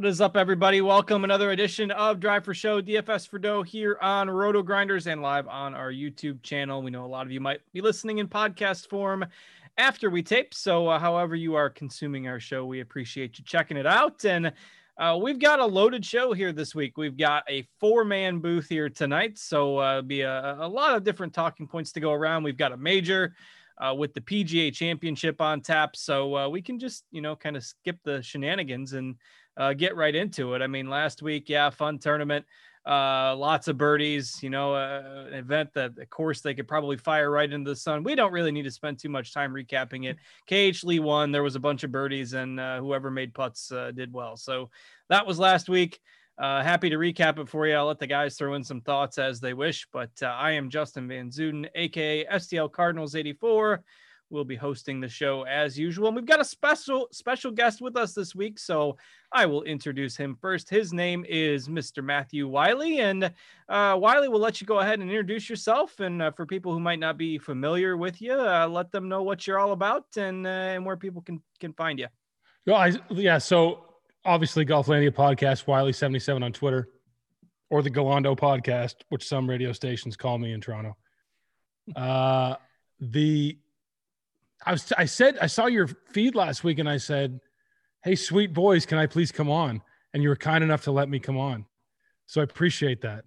What is up, everybody? Welcome another edition of Drive for Show, DFS for Dough here on RotoGrinders and live on our YouTube channel. We know a lot of you might be listening in podcast form after we tape. So, uh, however you are consuming our show, we appreciate you checking it out. And uh, we've got a loaded show here this week. We've got a four man booth here tonight. So, uh, be a, a, lot of different talking points to go around. We've got a major uh, with the PGA championship on tap. So, uh, we can just, you know, kind of skip the shenanigans and uh, get right into it. I mean, last week, yeah, fun tournament, uh, lots of birdies. You know, uh, an event that, of course, they could probably fire right into the sun. We don't really need to spend too much time recapping it. KH Lee won. There was a bunch of birdies, and uh, whoever made putts did well. So that was last week. Uh, happy to recap it for you. I'll let the guys throw in some thoughts as they wish. But uh, I am Justin Van Zuiden, aka STL Cardinals 84 We'll be hosting the show as usual. And we've got a special special guest with us this week, so I will introduce him first. His name is Mr. Matthew Wiley, and uh, Wiley will let you go ahead and introduce yourself. And uh, for people who might not be familiar with you, uh, let them know what you're all about and uh, and where people can can find you. Well, I, yeah, so obviously Golflandia podcast, Wiley seventy seven on Twitter, or the Galando podcast, which some radio stations call me in Toronto. Uh, the I was I said I saw your feed last week and I said, "Hey, sweet boys, can I please come on?" And you were kind enough to let me come on, so I appreciate that.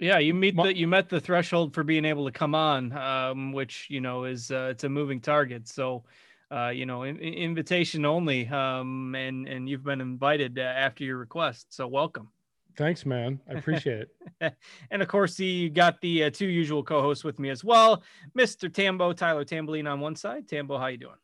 Yeah, you meet the you met the threshold for being able to come on, um, which you know is uh, it's a moving target. So, uh, you know, in, invitation only, um, and and you've been invited uh, after your request. So welcome. Thanks, man. I appreciate it. and of course, you got the uh, two usual co-hosts with me as well, Mr. Tambo, Tyler Tamboline on one side. Tambo, how you doing?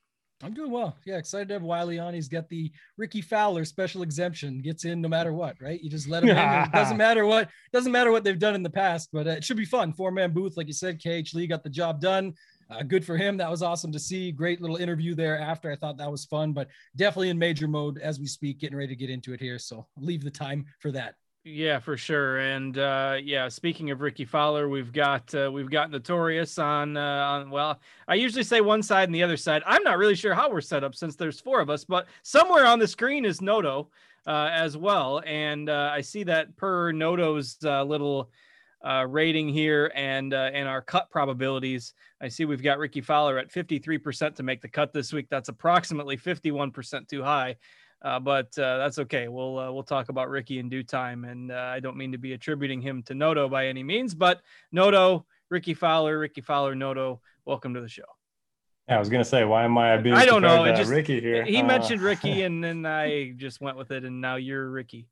I'm doing well. Yeah, excited to have Wiley on. He's got the Rickie Fowler special exemption. Gets in no matter what, right? You just let him in. Doesn't matter what doesn't matter what they've done in the past, but uh, it should be fun. Four man booth, like you said. KH Lee got the job done. Uh, good for him. That was awesome to see. Great little interview there after. I thought that was fun, but definitely in major mode as we speak, getting ready to get into it here. So leave the time for that. Yeah, for sure. And uh, yeah, speaking of Rickie Fowler, we've got uh, we've got Notorious on uh, on. Well, I usually say one side and the other side. I'm not really sure how we're set up since there's four of us, but somewhere on the screen is Noto uh, as well. And uh, I see that per Noto's uh, little uh, rating here and uh, and our cut probabilities. I see we've got Rickie Fowler at 53% to make the cut this week. That's approximately 51% too high. Uh, but uh, that's okay. We'll uh, we'll talk about Rickie in due time, and uh, I don't mean to be attributing him to Noto by any means, but Noto, Rickie Fowler, Rickie Fowler, Noto, welcome to the show. Yeah, I was gonna say, why am I being? I don't know. Just, Rickie here. He mentioned Rickie, and then I just went with it, and now you're Rickie.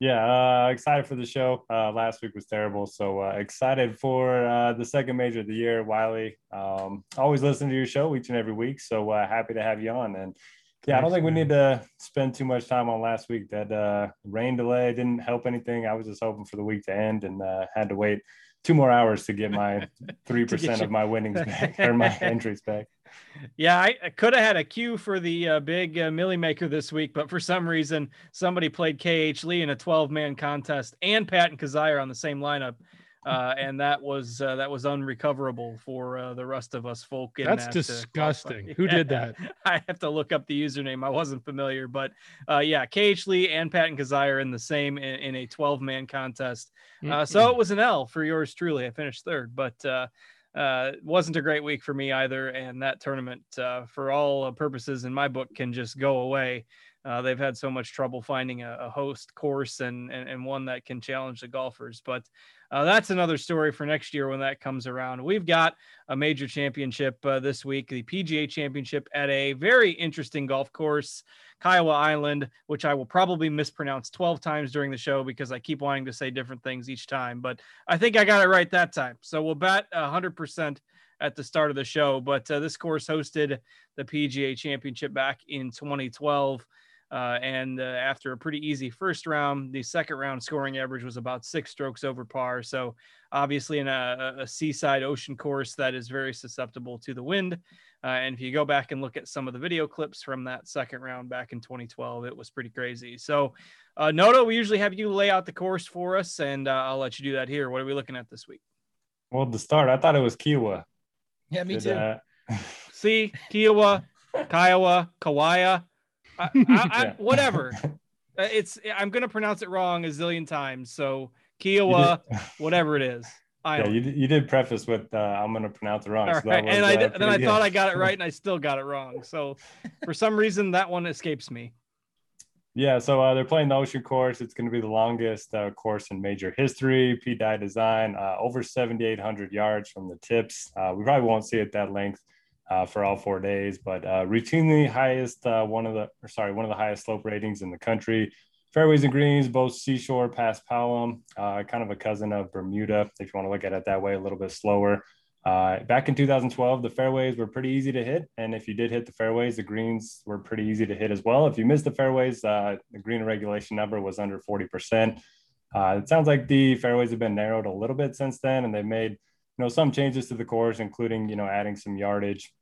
Yeah, uh, excited for the show. last week was terrible, so excited for the second major of the year. Wiley, um, always listen to your show each and every week, so happy to have you on and Yeah, I don't think we need to spend too much time on last week. That uh, rain delay didn't help anything. I was just hoping for the week to end and uh, had to wait two more hours to get my three percent of my winnings back or my entries back. Yeah, I, I could have had a cue for the uh, big uh, Milly Maker this week, but for some reason somebody played KH Lee in a 12 man contest and Patton Kizzire on the same lineup uh, and that was uh, that was unrecoverable for uh, the rest of us folk. That's that, uh, disgusting. Who did that? I have to look up the username. I wasn't familiar, but uh, yeah, KH Lee and Patton Kizzire in the same in, in a 12 man contest. Uh, so it was an L for yours truly. I finished third, but uh, wasn't a great week for me either. And that tournament, uh, for all purposes in my book, can just go away. Uh, they've had so much trouble finding a, a host course and, and, and one that can challenge the golfers. But uh, that's another story for next year when that comes around. We've got a major championship uh, this week, the PGA Championship at a very interesting golf course, Kiowa Island, which I will probably mispronounce 12 times during the show because I keep wanting to say different things each time. But I think I got it right that time. So we'll bet 100% at the start of the show. But uh, this course hosted the PGA Championship back in 2012. Uh, and uh, after a pretty easy first round, the second round scoring average was about six strokes over par. So, obviously, in a, a seaside ocean course that is very susceptible to the wind. Uh, and if you go back and look at some of the video clips from that second round back in 2012, it was pretty crazy. So, uh, Noto, we usually have you lay out the course for us, and uh, I'll let you do that here. What are we looking at this week? Well, to start, I thought it was Kiawah. Yeah, me Did, too. Uh, See, Kiawah, Kiowa, Kawaya. I, I, yeah. whatever. Uh, it's I'm gonna pronounce it wrong a zillion times. So Kiowa, whatever it is. Yeah, you, you did preface with uh, I'm gonna pronounce it wrong. So right. was, and I uh, then I thought I got it right, and I still got it wrong. So for some reason, that one escapes me. Yeah, so uh, they're playing the Ocean Course. It's going to be the longest uh, course in major history. Pete Dye design, uh, over 7,800 yards from the tips. Uh, we probably won't see it that length uh, for all four days, but uh, routinely highest uh, one of the or sorry one of the highest slope ratings in the country. Fairways and greens, both seashore paspalum, uh, kind of a cousin of Bermuda, if you want to look at it that way, a little bit slower. Uh, back in 2012, the fairways were pretty easy to hit, and if you did hit the fairways, the greens were pretty easy to hit as well. If you missed the fairways, uh, the green regulation number was under 40%. it sounds like the fairways have been narrowed a little bit since then, and they've made you know some changes to the course, including you know adding some yardage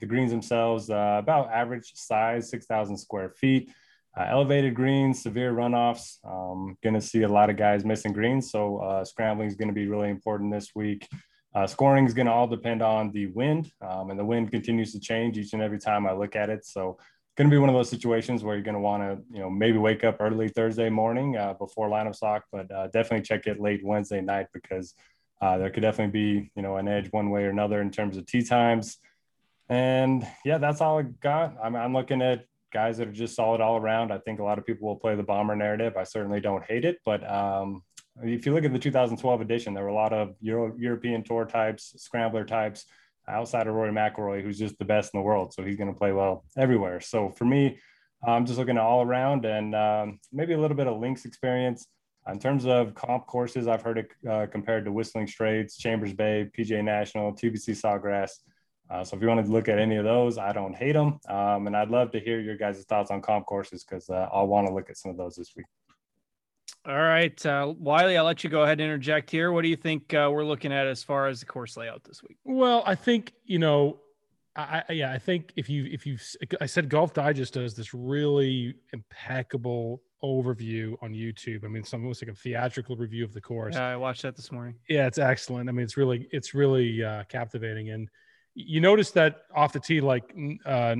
the greens themselves, uh, about average size, 6,000 square feet. Uh, elevated greens, severe runoffs. Um, going to see a lot of guys missing greens, so uh, scrambling is going to be really important this week. Uh, scoring is going to all depend on the wind, um, and the wind continues to change each and every time I look at it. So, going to be one of those situations where you're going to want to, you know, maybe wake up early Thursday morning uh, before lineup sock, but uh, definitely check it late Wednesday night because uh, there could definitely be, you know, an edge one way or another in terms of tee times. And yeah, that's all I got. I'm, I'm looking at guys that are just solid all around. I think a lot of people will play the bomber narrative. I certainly don't hate it, but um, if you look at the 2012 edition, there were a lot of Euro, European tour types, scrambler types, outside of Rory McIlroy, who's just the best in the world. So he's going to play well everywhere. So for me, I'm just looking at all around and um, maybe a little bit of links experience. In terms of comp courses, I've heard it uh, compared to Whistling Straits, Chambers Bay, PGA National, TPC Sawgrass. Uh, so if you want to look at any of those, I don't hate them. Um, and I'd love to hear your guys' thoughts on comp courses because uh, I'll want to look at some of those this week. All right, uh, Wiley, I'll let you go ahead and interject here. What do you think uh, we're looking at as far as the course layout this week? Well, I think you know, I, I yeah, I think if you if you I said Golf Digest does this really impeccable overview on YouTube. I mean, it's almost like a theatrical review of the course. Yeah, I watched that this morning. Yeah, it's excellent. I mean, it's really it's really uh, captivating and you notice that off the tee, like uh,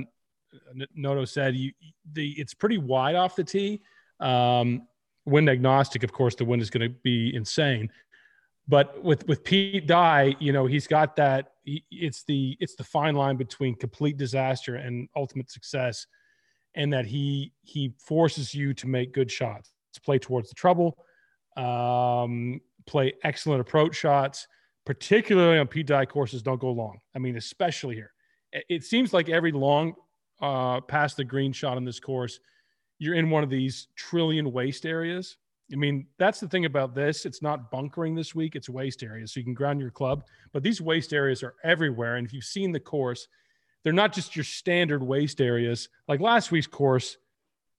Noto said, you the it's pretty wide off the tee. Um, wind agnostic, of course, the wind is going to be insane. But with with Pete Dye, you know, he's got that. He, it's the it's the fine line between complete disaster and ultimate success, and that he he forces you to make good shots, to play towards the trouble, um, play excellent approach shots particularly on Dye courses, don't go long. I mean, especially here. It seems like every long uh, past the green shot on this course, you're in one of these trillion waste areas. I mean, that's the thing about this. It's not bunkering this week, it's waste areas. So you can ground your club. But these waste areas are everywhere. And if you've seen the course, they're not just your standard waste areas. Like last week's course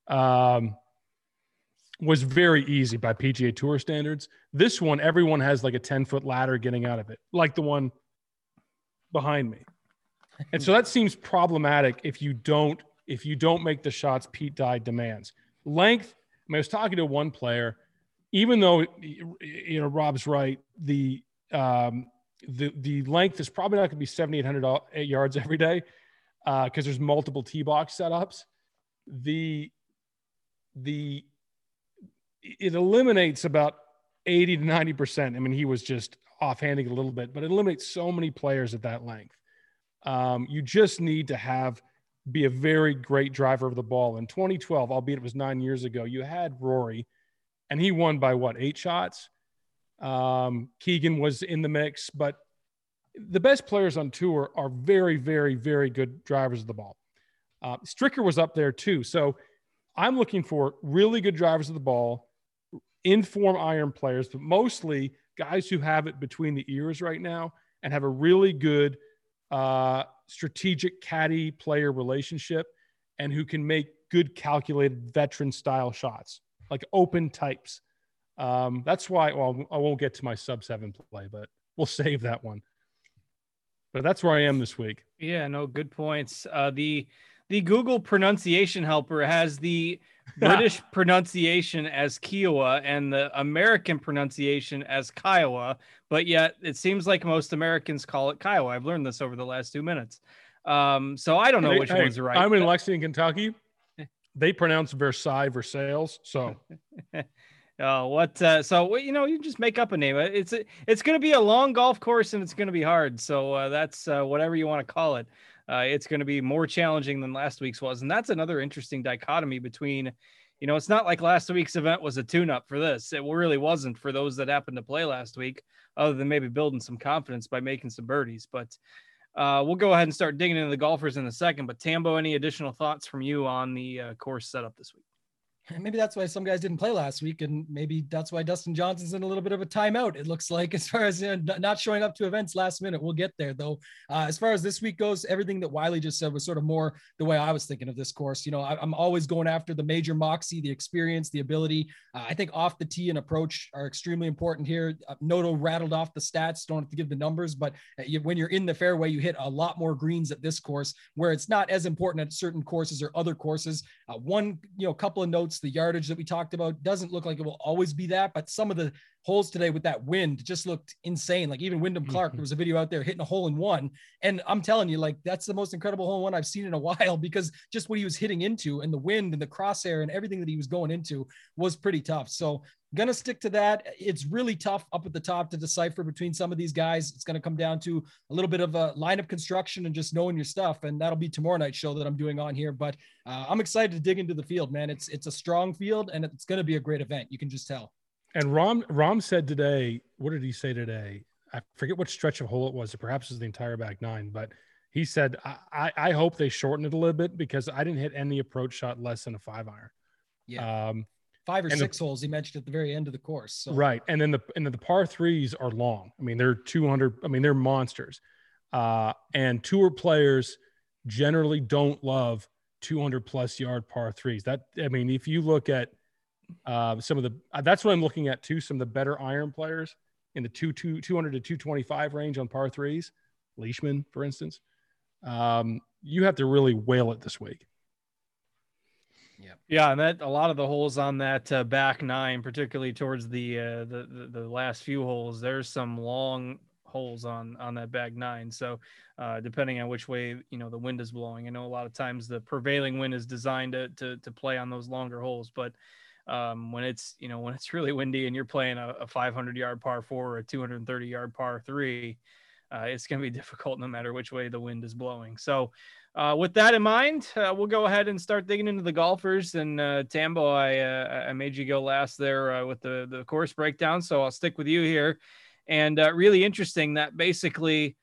um, was very easy by PGA Tour standards. This one, everyone has like a 10 foot ladder getting out of it, like the one behind me. And so that seems problematic if you don't if you don't make the shots Pete Dye demands. Length, I, mean, I was talking to one player, even though you know Rob's right, the um, the the length is probably not going to be 7,800 yards every day because uh, there's multiple tee box setups. The the it eliminates about 80 to 90 percent. I mean, he was just offhanding a little bit, but it eliminates so many players at that length. Um, you just need to have be a very great driver of the ball. In 2012, albeit it was nine years ago, you had Rory, and he won by what eight shots. Um, Keegan was in the mix, but the best players on tour are very, very, very good drivers of the ball. Uh, Stricker was up there too. So I'm looking for really good drivers of the ball, inform iron players, but mostly guys who have it between the ears right now and have a really good uh, strategic caddy player relationship and who can make good calculated veteran style shots like open types. Um, that's why well i won't get to my sub seven play but we'll save that one. But that's where i am this week. Yeah no good points. Uh, the the google pronunciation helper has the British pronunciation as Kiowa and the American pronunciation as Kiowa, but yet it seems like most Americans call it Kiowa. I've learned this over the last two minutes. Um, so I don't know which hey, one's right. I'm in Lexington, Kentucky. They pronounce Versailles, Versailles. So, oh, what? Uh, so you know, you just make up a name. It's it's going to be a long golf course and it's going to be hard. So uh, that's uh, whatever you want to call it uh, it's going to be more challenging than last week's was. And that's another interesting dichotomy between, you know, it's not like last week's event was a tune up for this. It really wasn't for those that happened to play last week, other than maybe building some confidence by making some birdies. But uh, we'll go ahead and start digging into the golfers in a second. But Tambo, any additional thoughts from you on the uh, course setup this week? maybe that's why some guys didn't play last week, and maybe that's why Dustin Johnson's in a little bit of a timeout. It looks like as far as you know, not showing up to events last minute. We'll get there though. Uh, as far as this week goes, everything that Wiley just said was sort of more the way I was thinking of this course. You know, I, am always going after the major moxie, the experience, the ability. Uh, I think off the tee and approach are extremely important here. Uh, Noto rattled off the stats. Don't have to give the numbers, but uh, you, when you're in the fairway, you hit a lot more greens at this course, where it's not as important at certain courses or other courses. Uh, one, you know, couple of notes: the yardage that we talked talked about doesn't look like it will always be that, but some of the holes today with that wind just looked insane. Like even Wyndham Clark, mm-hmm. there was a video out there hitting a hole in one. And I'm telling you, like that's the most incredible hole in one I've seen in a while because just what he was hitting into and the wind and the crosshair and everything that he was going into was pretty tough. So gonna stick to that. It's really tough up at the top to decipher between some of these guys. It's gonna come down to a little bit of a lineup construction and just knowing your stuff. And that'll be tomorrow night show that I'm doing on here. But uh, I'm excited to dig into the field, man. It's it's a strong field and it's gonna be a great event. You can just tell. And Rahm Rahm said today, what did he say today? I forget what stretch of hole it was. Perhaps it was the entire back nine, but he said, I, I hope they shorten it a little bit because I didn't hit any approach shot less than a five iron. Yeah. Um, five or six the, holes he mentioned at the very end of the course. So. Right. And then the and then the par threes are long. I mean, they're 200, I mean, they're monsters. Uh, and tour players generally don't love 200 plus yard par threes. That I mean, if you look at uh, some of the uh, that's what I'm looking at too. Some of the better iron players in the two, two 200 to 225 range on par threes, Leishman, for instance. Um, you have to really whale it this week. Yeah, yeah, and that a lot of the holes on that uh, back nine, particularly towards the, uh, the, the the last few holes, there's some long holes on on that back nine. So uh, depending on which way you know the wind is blowing, I know a lot of times the prevailing wind is designed to to, to play on those longer holes, but um, when it's you know when it's really windy and you're playing a, a 500 yard par four or a 230 yard par three, uh, it's going to be difficult no matter which way the wind is blowing. So. Uh, with that in mind, uh, we'll go ahead and start digging into the golfers. And uh, Tambo, I uh, I made you go last there uh, with the the course breakdown, so I'll stick with you here. And really interesting that basically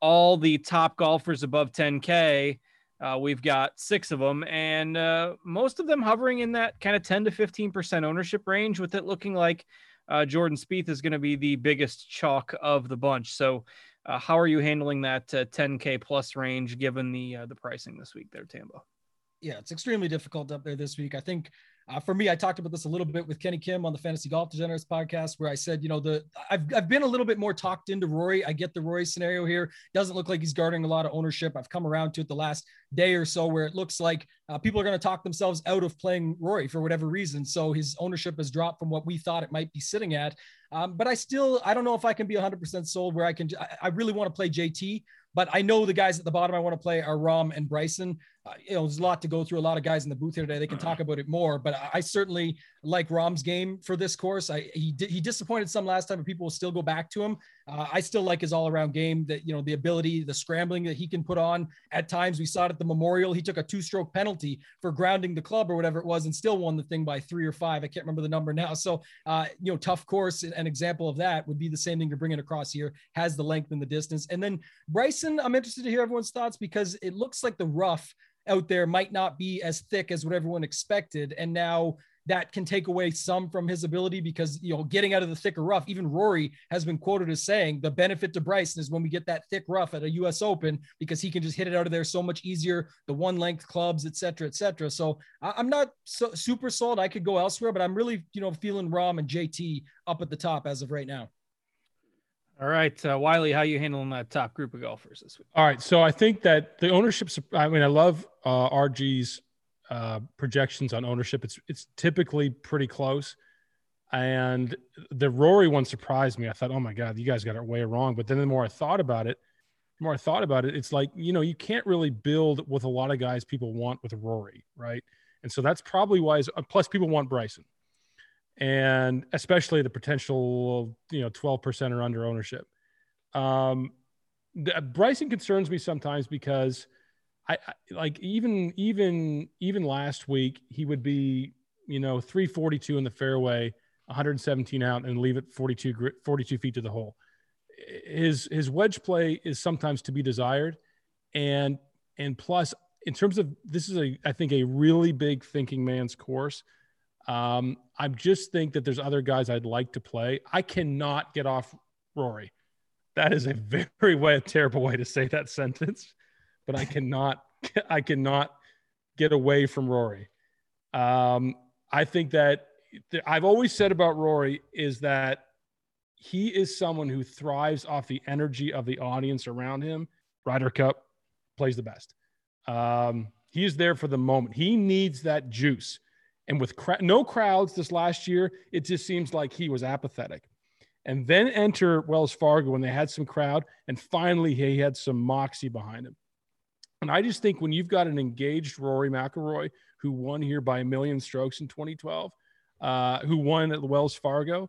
all the top golfers above 10K uh, we've got six of them, and uh, most of them hovering in that kind of 10 to 15% ownership range, with it looking like uh, Jordan Spieth is going to be the biggest chalk of the bunch. So Uh, how are you handling that uh, 10K plus range given the uh, the pricing this week there, Tambo? Yeah, it's extremely difficult up there this week. I think uh, for me, I talked about this a little bit with Kenny Kim on the Fantasy Golf Degenerates podcast, where I said, you know, the I've, I've been a little bit more talked into Rory. I get the Rory scenario here. Doesn't look like he's guarding a lot of ownership. I've come around to it the last day or so, where it looks like uh, people are going to talk themselves out of playing Rory for whatever reason. So his ownership has dropped from what we thought it might be sitting at. Um, but I still, I don't know if I can be 100% sold where I can. I, I really want to play JT. But I know the guys at the bottom I want to play are Rahm and Bryson. Uh, you know, there's a lot to go through. A lot of guys in the booth here today. They can talk about it more. But I, I certainly like Rahm's game for this course. I he he disappointed some last time, but people will still go back to him. Uh, I still like his all-around game. That you know the ability, the scrambling that he can put on at times. We saw it at the Memorial. He took a two-stroke penalty for grounding the club or whatever it was, and still won the thing by three or five. I can't remember the number now. So uh, you know, tough course. An example of that would be the same thing you're bringing across here. Has the length and the distance. And then Bryson, I'm interested to hear everyone's thoughts because it looks like the rough out there might not be as thick as what everyone expected. And now that can take away some from his ability because you know getting out of the thicker rough. Even Rory has been quoted as saying the benefit to Bryson is when we get that thick rough at a U.S. Open because he can just hit it out of there so much easier. The one length clubs, et cetera, et cetera. So I'm not so, super sold. I could go elsewhere, but I'm really you know feeling Rahm and JT up at the top as of right now. All right, uh, Wiley, how you handling that top group of golfers this week? All right, so I think that the ownership. I mean, I love uh, RG's uh, projections on ownership. It's it's typically pretty close, and the Rory one surprised me. I thought, oh my god, you guys got it way wrong. But then the more I thought about it, the more I thought about it, it's like you know you can't really build with a lot of guys people want with Rory, right? And so that's probably why. Plus, people want Bryson and especially the potential, you know, 12% or under ownership. Um, the, Bryson concerns me sometimes because I, I, like even even even last week he would be you know 342 in the fairway 117 out and leave it 42 42 feet to the hole. His his wedge play is sometimes to be desired. And and plus in terms of this is a i think a really big thinking man's course um, I just think that there's other guys I'd like to play. I cannot get off Rory. That is a very way, a terrible way to say that sentence, but I cannot, I cannot get away from Rory. Um, I think that I've always said about Rory is that he is someone who thrives off the energy of the audience around him. Ryder Cup plays the best. Um, he is there for the moment. He needs that juice. And with cra- no crowds this last year, it just seems like he was apathetic. And then enter Wells Fargo when they had some crowd, and finally he had some moxie behind him. And I just think when you've got an engaged Rory McIlroy who won here by a million strokes in 2012, uh, who won at Wells Fargo,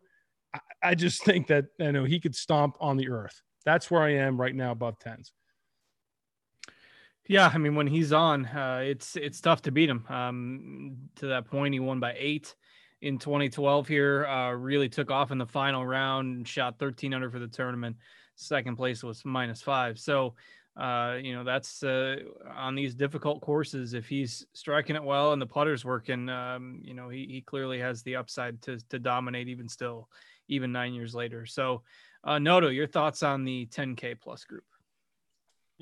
I, I just think that you know he could stomp on the earth. That's where I am right now, above tens. Yeah, I mean when he's on, uh, it's it's tough to beat him. Um, to that point, he won by eight in 2012. Here, uh, really took off in the final round shot 13 under for the tournament. Second place was minus five. So, uh, you know that's uh, on these difficult courses. If he's striking it well and the putter's working, um, you know he he clearly has the upside to to dominate even still, even nine years later. So, uh, Noto, your thoughts on the 10K plus group?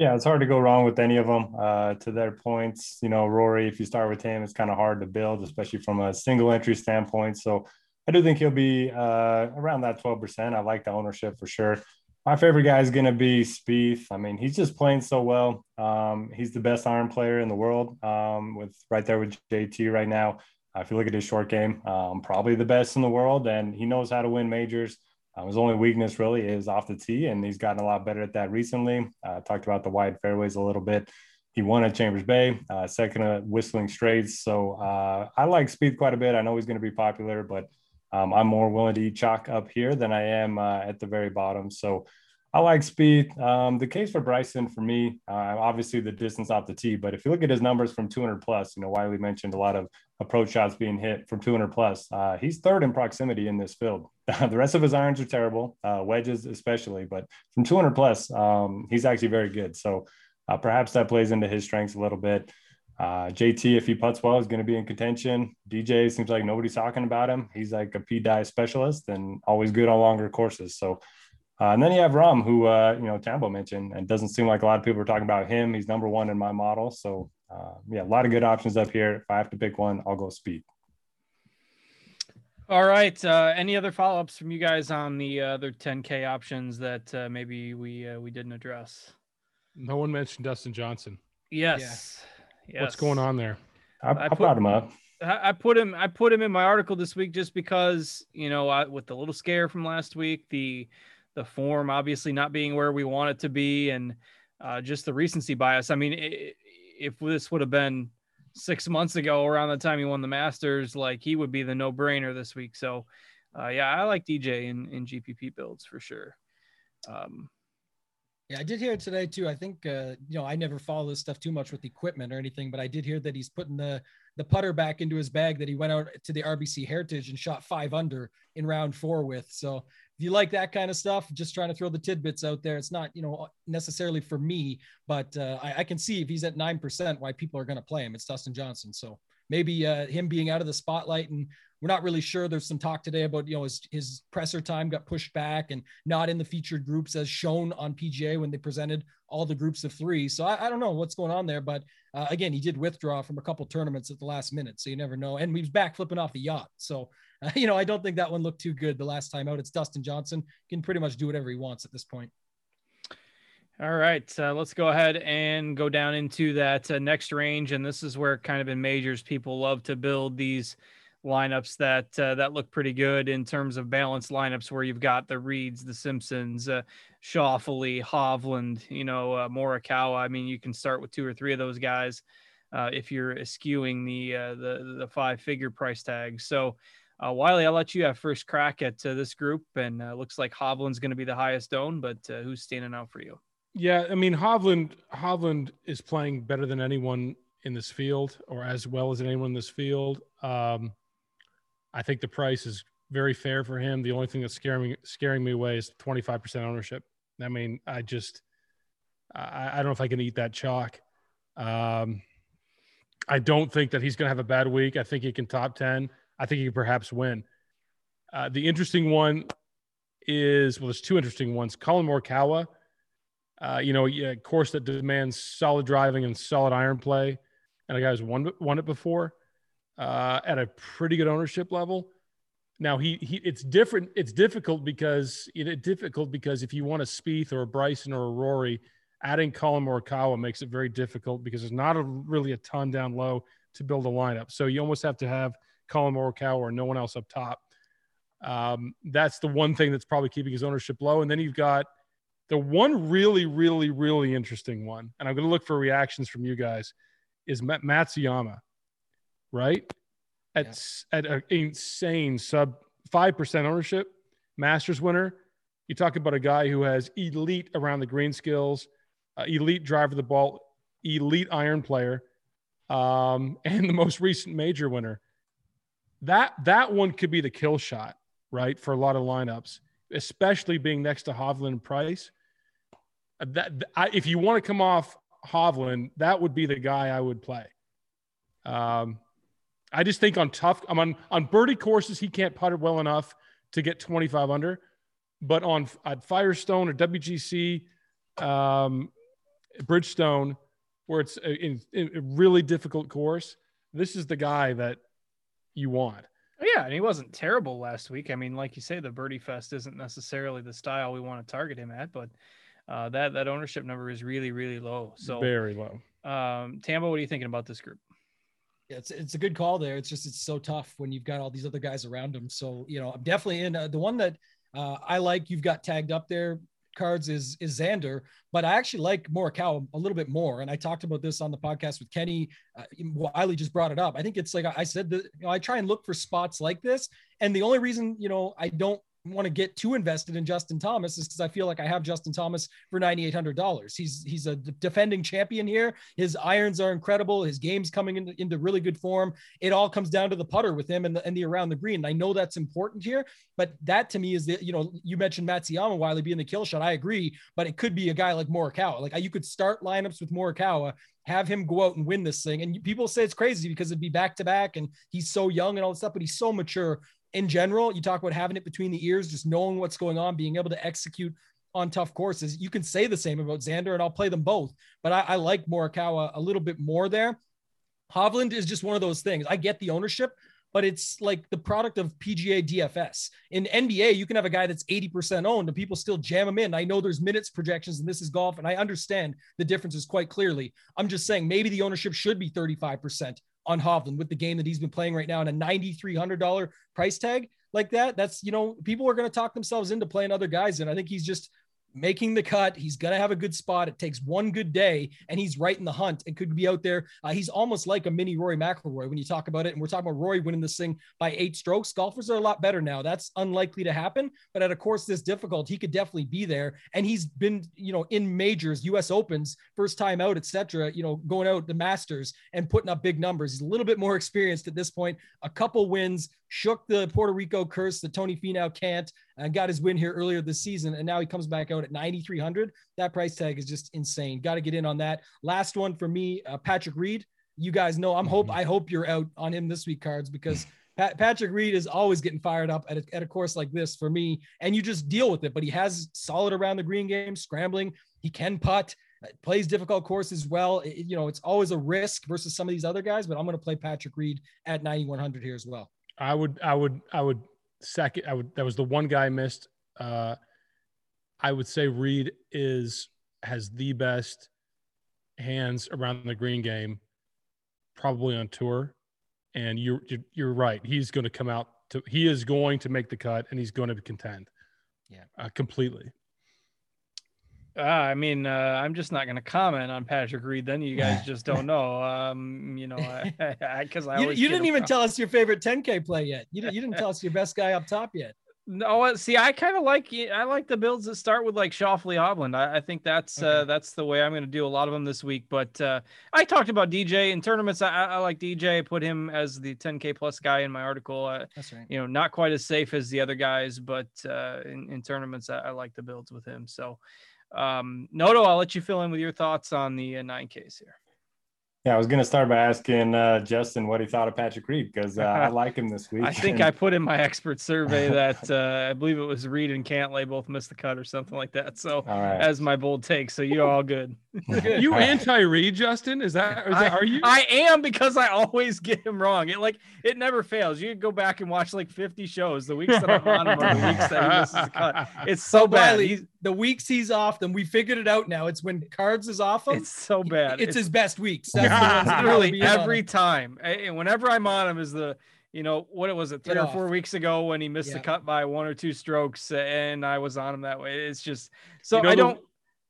Yeah, it's hard to go wrong with any of them. Uh, to their points, you know, Rory, if you start with him, it's kind of hard to build, especially from a single entry standpoint. So I do think he'll be uh, around that 12%. I like the ownership for sure. My favorite guy is going to be Spieth. I mean, he's just playing so well. Um, he's the best iron player in the world, um, with right there with JT right now. Uh, if you look at his short game, um, probably the best in the world, and he knows how to win majors. Um, his only weakness really is off the tee, and he's gotten a lot better at that recently. Uh, talked about the wide fairways a little bit. He won at Chambers Bay, uh, second at Whistling Straits. So uh, I like Spieth quite a bit. I know he's going to be popular, but um, I'm more willing to eat chalk up here than I am uh, at the very bottom. So I like Spieth. Um, the case for Bryson for me, uh, obviously the distance off the tee, but if you look at his numbers from 200 plus, you know, Wiley mentioned a lot of approach shots being hit from 200 plus. Uh, he's third in proximity in this field. the rest of his irons are terrible, uh, wedges especially, but from 200 plus, um, he's actually very good. So uh, perhaps that plays into his strengths a little bit. Uh, JT, if he puts well, is going to be in contention. DJ seems like nobody's talking about him. He's like a Pete Dye specialist and always good on longer courses. So Uh, and then you have Rahm, who uh, you know Tambo mentioned, and doesn't seem like a lot of people are talking about him. He's number one in my model, so uh, yeah, a lot of good options up here. If I have to pick one, I'll go Spieth. All right. Uh, any other follow ups from you guys on the other 10K options that uh, maybe we uh, we didn't address? No one mentioned Dustin Johnson. Yes. Yeah. yes. What's going on there? I, I, I put, brought him up. I put him. I put him in my article this week just because you know, I, with the little scare from last week, the the form obviously not being where we want it to be, and uh, just the recency bias. I mean, if this would have been six months ago around the time he won the Masters, like he would be the no brainer this week. So, uh, yeah, I like DJ in in GPP builds for sure. Um, yeah, I did hear today too. I think uh, you know I never follow this stuff too much with equipment or anything, but I did hear that he's putting the the putter back into his bag that he went out to the RBC Heritage and shot five under in round four with. So you like that kind of stuff, just trying to throw the tidbits out there. It's not you know necessarily for me, but uh, I, I, can see if he's at nine percent, why people are going to play him. It's Dustin Johnson. So maybe uh, him being out of the spotlight and we're not really sure. There's some talk today about you know his his presser time got pushed back and not in the featured groups as shown on PGA when they presented all the groups of three. So I, I don't know what's going on there, but uh, again, he did withdraw from a couple tournaments at the last minute, so you never know. And he's back flipping off the yacht, so you know I don't think that one looked too good the last time out. It's Dustin Johnson can pretty much do whatever he wants at this point. All right, uh, let's go ahead and go down into that uh, next range, and this is where kind of in majors people love to build these lineups that uh, that look pretty good in terms of balanced lineups where you've got the Reeds, the Simpsons, uh, Schauffele, Hovland, you know, uh, Morikawa. I mean, you can start with two or three of those guys uh, if you're eschewing the uh, the the five figure price tag. So. Uh, Wiley, I'll let you have first crack at uh, this group, and uh, looks like Hovland's going to be the highest owned. But uh, who's standing out for you? Yeah, I mean Hovland. Hovland is playing better than anyone in this field, or as well as anyone in this field. Um, I think the price is very fair for him. The only thing that's scaring me, scaring me away is 25% ownership. I mean, I just, I, I don't know if I can eat that chalk. Um, I don't think that he's going to have a bad week. I think he can top 10. I think he can perhaps win. Uh, the interesting one is, well, there's two interesting ones. Collin Morikawa, uh, you know, a course that demands solid driving and solid iron play. And a guy who's won, won it before uh, at a pretty good ownership level. Now he he it's different. It's difficult because it's difficult because if you want a Spieth or a Bryson or a Rory, adding Collin Morikawa makes it very difficult because there's not a, really a ton down low to build a lineup. So you almost have to have Collin Morikawa or no one else up top. Um, that's the one thing that's probably keeping his ownership low. And then you've got the one really, really, really interesting one, and I'm going to look for reactions from you guys, is Matsuyama right? At yeah. at an insane sub five percent ownership, Masters winner. You talk about a guy who has elite around the green skills, uh, elite driver of the ball, elite iron player, um, and the most recent major winner. That that one could be the kill shot, right, for a lot of lineups, especially being next to Hovland Price. Uh, that I, if you want to come off Hovland, that would be the guy I would play. Um, I just think on tough, I'm on on birdie courses, he can't putt it well enough to get 25 under. But on at Firestone or WGC, um, Bridgestone, where it's a, in a really difficult course, this is the guy that you want. Yeah, and he wasn't terrible last week. I mean, like you say, the Birdie Fest isn't necessarily the style we want to target him at, but uh, that that ownership number is really really low. So very low. Um, Tambo, what are you thinking about this group? it's it's a good call there. It's just it's so tough when you've got all these other guys around him. So you know, I'm definitely in uh, the one that uh, I like. You've got tagged up there cards is is Xander, but I actually like Morikawa a little bit more. And I talked about this on the podcast with Kenny. Uh, Wiley just brought it up. I think it's like I said that you know I try and look for spots like this, and the only reason you know I don't want to get too invested in Justin Thomas is because I feel like I have Justin Thomas for ninety eight hundred dollars. He's he's a defending champion here. His irons are incredible. His game's coming into, into really good form. It all comes down to the putter with him and the and the around the green. I know that's important here, but that to me is the you know you mentioned Matsuyama Wiley being the kill shot. I agree, but it could be a guy like Morikawa. Like you could start lineups with Morikawa have him go out and win this thing. And people say it's crazy because it'd be back to back and he's so young and all this stuff, but he's so mature in general, you talk about having it between the ears, just knowing what's going on, being able to execute on tough courses. You can say the same about Xander, and I'll play them both. But I, I like Morikawa a little bit more there. Hovland is just one of those things. I get the ownership, but it's like the product of PGA DFS. In NBA, you can have a guy that's 80% owned and people still jam him in. I know there's minutes projections and this is golf, and I understand the differences quite clearly. I'm just saying maybe the ownership should be 35% on Hovland with the game that he's been playing right now and a $9,300 price tag like that. That's, you know, people are going to talk themselves into playing other guys. And I think he's just making the cut. He's going to have a good spot. It takes one good day, and he's right in the hunt and could be out there. Uh, he's almost like a mini Rory McIlroy when you talk about it. And we're talking about Rory winning this thing by eight strokes. Golfers are a lot better now. That's unlikely to happen, but at a course this difficult, he could definitely be there. And he's been, you know, in majors, U.S. Opens, first time out, etc. You know, going out the Masters and putting up big numbers. He's a little bit more experienced at this point. A couple wins, shook the Puerto Rico curse that Tony Finau can't and got his win here earlier this season. And now he comes back out at 9,300. That price tag is just insane. Got to get in on that. Last one for me, uh, Patrick Reed. You guys know I'm hope mm-hmm. I hope you're out on him this week cards because Pat, Patrick Reed is always getting fired up at a, at a course like this for me, and you just deal with it. But he has solid around the green game, scrambling. He can putt, uh, plays difficult courses well. It, you know, it's always a risk versus some of these other guys. But I'm going to play Patrick Reed at 9100 here as well. I would, I would, I would second. I would. That was the one guy I missed. Uh, I would say Reed is has the best hands around the green game, probably on tour. And you're you're right. He's going to come out to. He is going to make the cut, and he's going to contend. Yeah, uh, completely. Uh, I mean, uh, I'm just not going to comment on Patrick Reed. Then you guys just don't know. Um, you know, because I, I, I, you, you didn't even tell us your favorite 10K play yet. You didn't, you didn't tell us your best guy up top yet. No, see, I kind of like I like the builds that start with like Schauffele Hovland. I, I think that's uh, okay. uh, that's the way I'm going to do a lot of them this week. But uh, I talked about DJ in tournaments. I, I like DJ. Put him as the 10k plus guy in my article. Uh, that's right. You know, not quite as safe as the other guys, but uh, in, in tournaments, I, I like the builds with him. So um, Noto, I'll let you fill in with your thoughts on the uh, 9Ks here. Yeah, I was going to start by asking uh, Justin what he thought of Patrick Reed because uh, I like him this week. I think I put in my expert survey that uh, I believe it was Reed and Cantlay both missed the cut or something like that. So right. as my bold take, so you're all good. you anti Reed, Justin? Is that, is that I, are you? I am because I always get him wrong. It like it never fails. You go back and watch like 50 shows. The weeks that I'm on him are the weeks that he misses the cut. It's so bad. The weeks he's off them, we figured it out now. It's when cards is off him. It's so bad. It's, it's his best weeks. That's literally every time. And whenever I'm on him is the you know what it was it three Get or four weeks ago when he missed yeah. the cut by one or two strokes and I was on him that way. It's just so you know, I don't. The,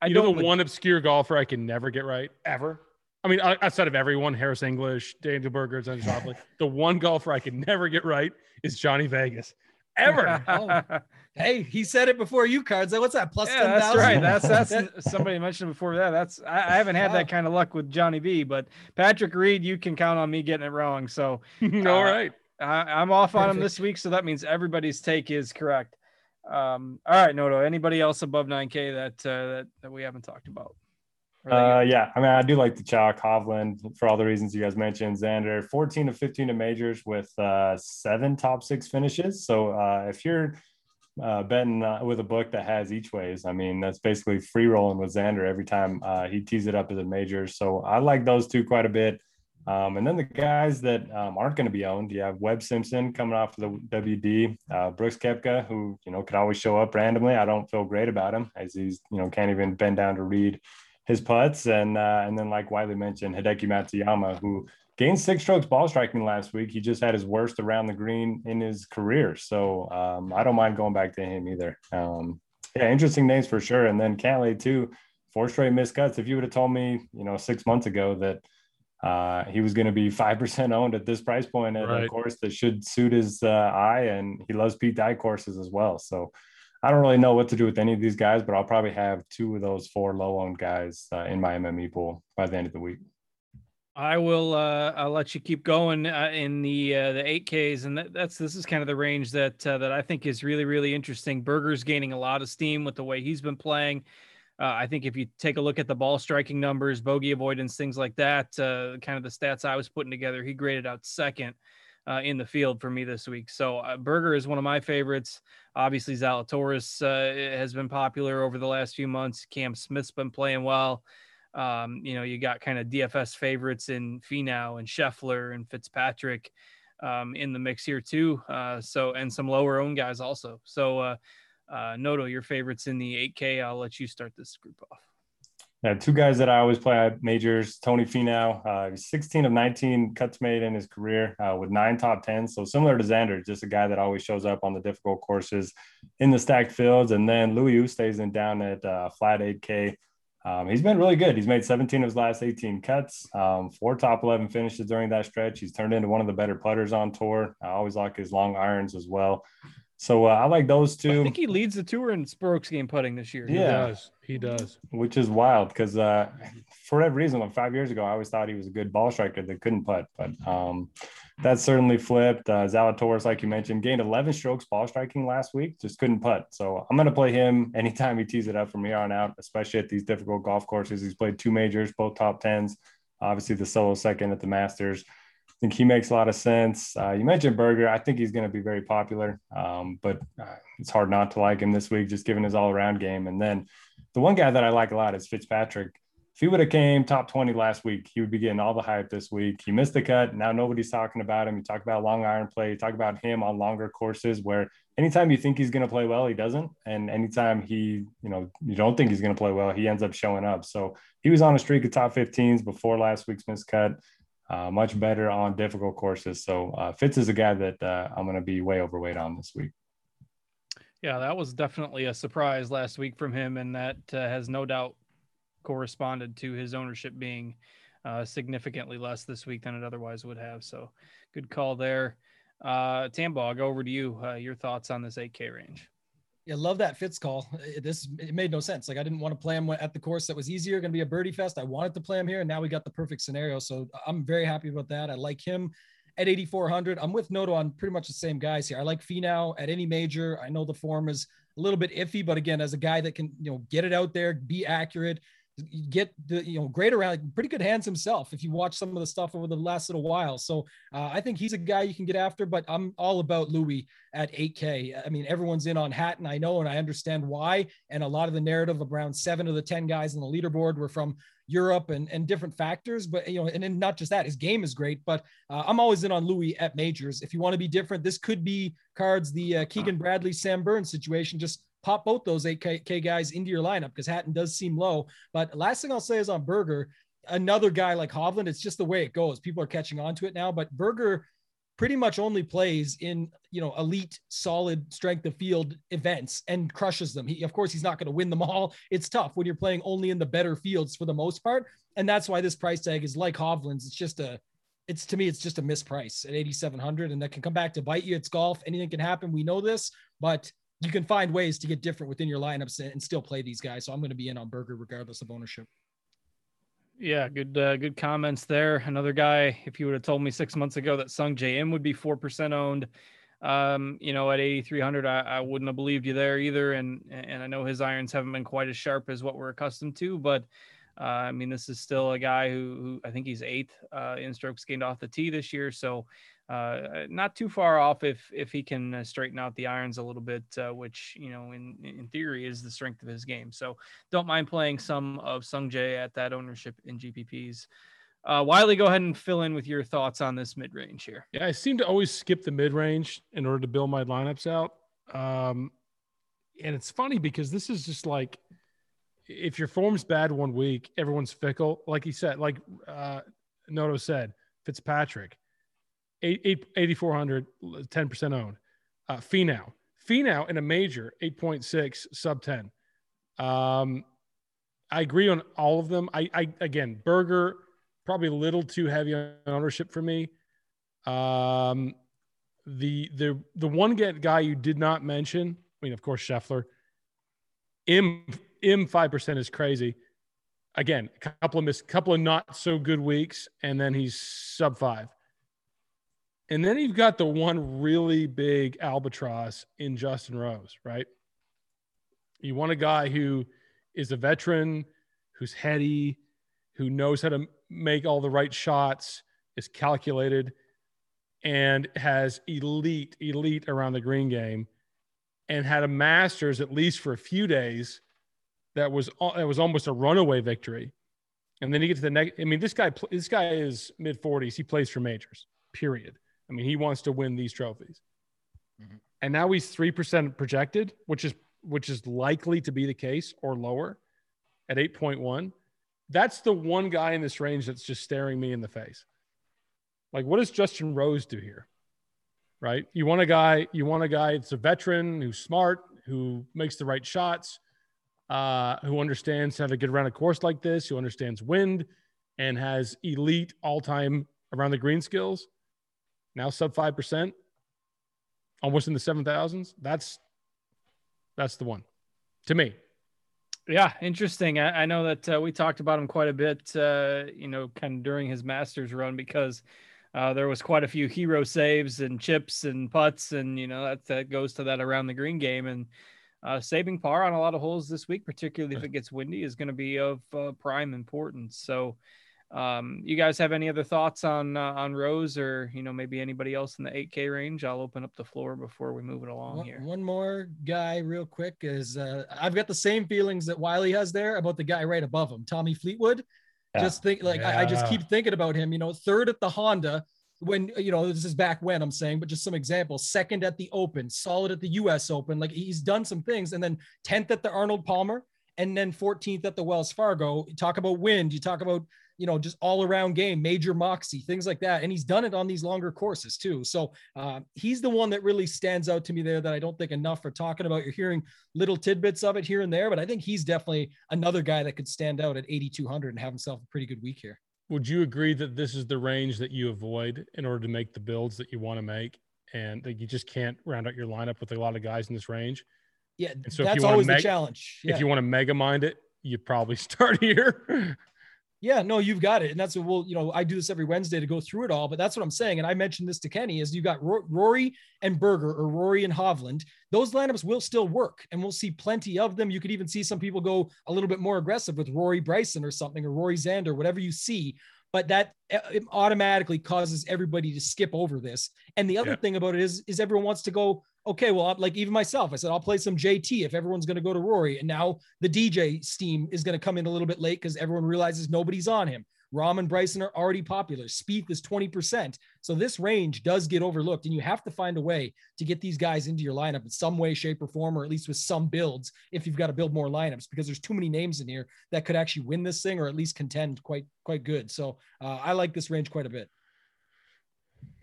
I you know the one obscure golfer I can never get right ever. I mean, outside of everyone, Harris English, Daniel Berger, and Schauffele, the one golfer I can never get right is Johnny Vegas. Ever. oh. Hey, he said it before you cards. Like, What's that? Plus yeah, 10, That's right. That's that's somebody mentioned before that. That's I, I haven't had wow. that kind of luck with Johnny B, but Patrick Reed, you can count on me getting it wrong. So uh, all right. I, am off Perfect. on him this week, so that means everybody's take is correct. Um, all right, Noto. Anybody else above 9K that uh, that, that we haven't talked about? Uh, yeah, I mean, I do like the chalk Hovland for all the reasons you guys mentioned. Xander, 14 to 15 in majors with uh, seven top six finishes. So uh, if you're uh, betting uh, with a book that has each ways, I mean, that's basically free rolling with Xander every time uh, he tees it up as a major. So I like those two quite a bit. Um, and then the guys that um, aren't going to be owned, you have Webb Simpson coming off the WD, uh, Brooks Koepka, who you know could always show up randomly. I don't feel great about him as he's you know can't even bend down to read his putts, and uh, and then like Wiley mentioned, Hideki Matsuyama, who gained six strokes ball striking last week. He just had his worst around the green in his career, so um, I don't mind going back to him either. Um, yeah, interesting names for sure. And then Cantlay too, four straight missed cuts. If you would have told me, you know, six months ago that uh, he was going to be 5% owned at this price point at right. a course that should suit his uh, eye. And he loves Pete Dye courses as well. So I don't really know what to do with any of these guys, but I'll probably have two of those four low owned guys uh, in my MME pool by the end of the week. I will. Uh, I'll let you keep going uh, in the uh, the eight Ks, and that, that's this is kind of the range that uh, that I think is really really interesting. Berger's gaining a lot of steam with the way he's been playing. Uh, I think if you take a look at the ball striking numbers, bogey avoidance, things like that, uh, kind of the stats I was putting together, he graded out second. in the field for me this week. So Berger is one of my favorites. Obviously, Zalatoris has been popular over the last few months. Cam Smith's been playing well. Um, you know, you got kind of DFS favorites in Finau and Scheffler and Fitzpatrick um, in the mix here too. Uh, so and some lower owned guys also. So uh, uh, Noto, your favorites in the 8K. I'll let you start this group off. Yeah, two guys that I always play at majors. Tony Finau, uh, 16 of 19 cuts made in his career uh, with nine top tens. So similar to Xander, just a guy that always shows up on the difficult courses in the stacked fields. And then Louis Oosthuizen down at uh, flat 8K. Um, he's been really good. He's made 17 of his last 18 cuts, um, four top 11 finishes during that stretch. He's turned into one of the better putters on tour. I always like his long irons as well. So uh, I like those two. I think he leads the tour in strokes gained putting this year. He yeah. does. He does. Which is wild because uh, for whatever reason, like five years ago, I always thought he was a good ball striker that couldn't putt. But um, that's certainly flipped. Uh, Zalatoris, like you mentioned, gained 11 strokes ball striking last week, just couldn't putt. So I'm going to play him anytime he tees it up from here on out, especially at these difficult golf courses. He's played two majors, both top tens. Obviously, the solo second at the Masters think he makes a lot of sense. Uh, you mentioned Berger. I think he's going to be very popular, um, but uh, it's hard not to like him this week, just given his all-around game. And then the one guy that I like a lot is Fitzpatrick. If he would have came top 20 last week, he would be getting all the hype this week. He missed the cut. Now nobody's talking about him. You talk about long iron play. You talk about him on longer courses where anytime you think he's going to play well, he doesn't. And anytime he, you know, you don't think he's going to play well, he ends up showing up. So he was on a streak of top 15s before last week's missed cut uh, much better on difficult courses. So uh, Fitz is a guy that uh, I'm going to be way overweight on this week. Yeah, that was definitely a surprise last week from him, and that uh, has no doubt corresponded to his ownership being uh, significantly less this week than it otherwise would have. So, good call there. Uh, Tambo, over to you. Uh, your thoughts on this 8K range? Yeah, love that Fitz call. This it made no sense. Like I didn't want to play him at the course that was easier, going to be a birdie fest. I wanted to play him here, and now we got the perfect scenario. So I'm very happy about that. I like him at 8400. I'm with Noto on pretty much the same guys here. I like Finau at any major. I know the form is a little bit iffy, but again, as a guy that can you know get it out there, be accurate, get the you know great around pretty good hands himself if you watch some of the stuff over the last little while so uh, i think he's a guy you can get after but i'm all about louis at 8k i mean everyone's in on hatton i know and i understand why and a lot of the narrative around seven of the 10 guys in the leaderboard were from Europe and, and different factors. But you know, and then not just that, his game is great. But uh, I'm always in on Louis at majors. If you want to be different, this could be cards the uh, Keegan Bradley Sam Burns situation. Just pop both those 8K guys into your lineup because Hatton does seem low. But last thing I'll say is on Berger, another guy like Hovland, it's just the way it goes. People are catching on to it now, but Berger pretty much only plays in you know elite solid strength of field events and crushes them. He of course he's not going to win them all. It's tough when you're playing only in the better fields for the most part and that's why this price tag is like hovland's. It's just a it's to me it's just a misprice at 8700 and that can come back to bite you. It's golf. Anything can happen. We know this but you can find ways to get different within your lineups and still play these guys. So I'm going to be in on Berger regardless of ownership. Yeah, good uh, good comments there. Another guy, if you would have told me six months ago that Sungjae Im would be four percent owned, um, you know, at 8,300, I, I wouldn't have believed you there either. And and I know his irons haven't been quite as sharp as what we're accustomed to, but uh, I mean, this is still a guy who, who I think he's eighth uh, in strokes gained off the tee this year. So uh, not too far off if if he can uh, straighten out the irons a little bit, uh, which you know in in theory is the strength of his game. So don't mind playing some of Sungjae at that ownership in GPPs. Uh, Wiley, go ahead and fill in with your thoughts on this mid range here. Yeah, I seem to always skip the mid range in order to build my lineups out. Um, and it's funny because this is just like if your form's bad one week, everyone's fickle. Like he said, like uh, Noto said, Fitzpatrick 8,400, 10% owned. Uh, Finau. Finau in a major, 8.6, sub 10. Um, I agree on all of them. I, I again, Berger, probably a little too heavy on ownership for me. Um, the the the one get guy you did not mention, I mean, of course, Scheffler. M M five percent is crazy. Again, a couple of miss, couple of not so good weeks, and then he's sub five. And then you've got the one really big albatross in Justin Rose, right? You want a guy who is a veteran, who's heady, who knows how to make all the right shots, is calculated. and has elite, elite around the green game and had a Masters at least for a few days that was that was almost a runaway victory. And then you get to the next. I mean, this guy this guy is mid forties. He plays for majors. Period. I mean, he wants to win these trophies. Mm-hmm. And now he's three percent projected, which is which is likely to be the case or lower at eight point one. That's the one guy in this range that's just staring me in the face. Like, what does Justin Rose do here? Right? You want a guy. You want a guy that's a veteran who's smart, who makes the right shots uh, who understands how to get around a course like this, who understands wind, and has elite all-time around the green skills. Now sub five percent, almost in the seven thousands. That's that's the one to me. Yeah, interesting. I, I know that uh, we talked about him quite a bit, uh, you know, kind of during his Masters run because uh, there was quite a few hero saves and chips and putts, and you know that that goes to that around the green game. And uh, saving par on a lot of holes this week, particularly if it gets windy, is going to be of uh, prime importance. So, um, you guys have any other thoughts on uh, on Rose or you know maybe anybody else in the 8K range? I'll open up the floor before we move it along one, here. One more guy, real quick, is uh, I've got the same feelings that Wiley has there about the guy right above him, Tommy Fleetwood. Yeah. Just think like yeah. I, I just keep thinking about him. You know, third at the Honda when you know this is back when I'm saying, but just some examples. Second at the Open, solid at the U.S. Open. Like he's done some things, and then tenth at the Arnold Palmer, and then 14th at the Wells Fargo. You talk about wind. You talk about you know just all around game, major moxie, things like that, and he's done it on these longer courses too. So uh, he's the one that really stands out to me there that I don't think enough are talking about. You're hearing little tidbits of it here and there, but I think he's definitely another guy that could stand out at 8,200 and have himself a pretty good week here. Would you agree that this is the range that you avoid in order to make the builds that you want to make, and that you just can't round out your lineup with a lot of guys in this range? Yeah, and so that's always the challenge. Yeah. If you want to mega mind it, you probably start here. Yeah, no, you've got it. And that's what we'll, you know, I do this every Wednesday to go through it all, but that's what I'm saying. And I mentioned this to Kenny is you got Rory and Berger or Rory and Hovland. Those lineups will still work and we'll see plenty of them. You could even see some people go a little bit more aggressive with Rory Bryson or something or Rory Xander, whatever you see. But that uh, automatically causes everybody to skip over this. And the other yeah. thing about it is, is everyone wants to go okay, well, like even myself, I said, I'll play some JT if everyone's going to go to Rory. And now the DJ steam is going to come in a little bit late because everyone realizes nobody's on him. Rahm and Bryson are already popular. Spieth is 20%. So this range does get overlooked, and you have to find a way to get these guys into your lineup in some way, shape, or form, or at least with some builds if you've got to build more lineups because there's too many names in here that could actually win this thing or at least contend quite quite good. So uh, I like this range quite a bit.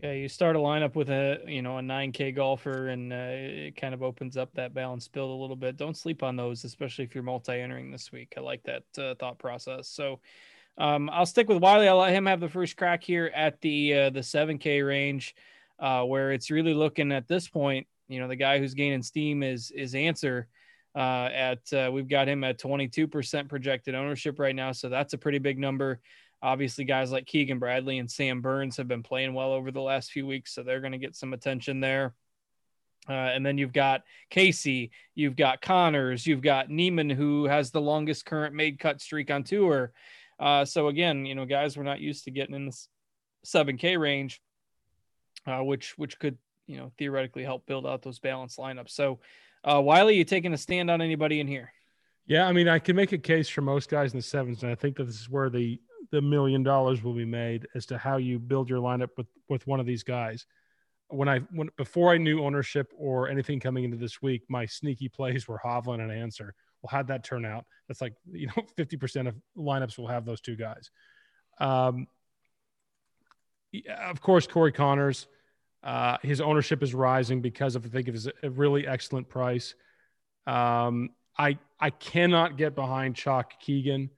Yeah, you start a lineup with a you know a 9K golfer, and uh, it kind of opens up that balance build a little bit. Don't sleep on those, especially if you're multi-entering this week. I like that uh, thought process. So um, I'll stick with Wiley. I'll let him have the first crack here at the uh, the 7K range, uh, where it's really looking at this point. You know, the guy who's gaining steam is is Ancer. Uh, at uh, we've got him at 22% projected ownership right now, so that's a pretty big number. Obviously, guys like Keegan Bradley and Sam Burns have been playing well over the last few weeks, so they're going to get some attention there. Uh, and then you've got Casey, you've got Conners, you've got Niemann, who has the longest current made cut streak on tour. Uh, so again, you know, guys, we're not used to getting in the seven K range, uh, which which could you know theoretically help build out those balanced lineups. So, uh, Wiley, you taking a stand on anybody in here? Yeah, I mean, I can make a case for most guys in the sevens, and I think that this is where the the million dollars will be made as to how you build your lineup with with one of these guys. When I when before I knew ownership or anything coming into this week, my sneaky plays were Hovland and Ancer. Well, how'd that turn out? That's like you know, fifty percent of lineups will have those two guys. Um, of course, Corey Conners, Uh, his ownership is rising because of I think of his a really excellent price. Um, I I cannot get behind Chalk Keegan.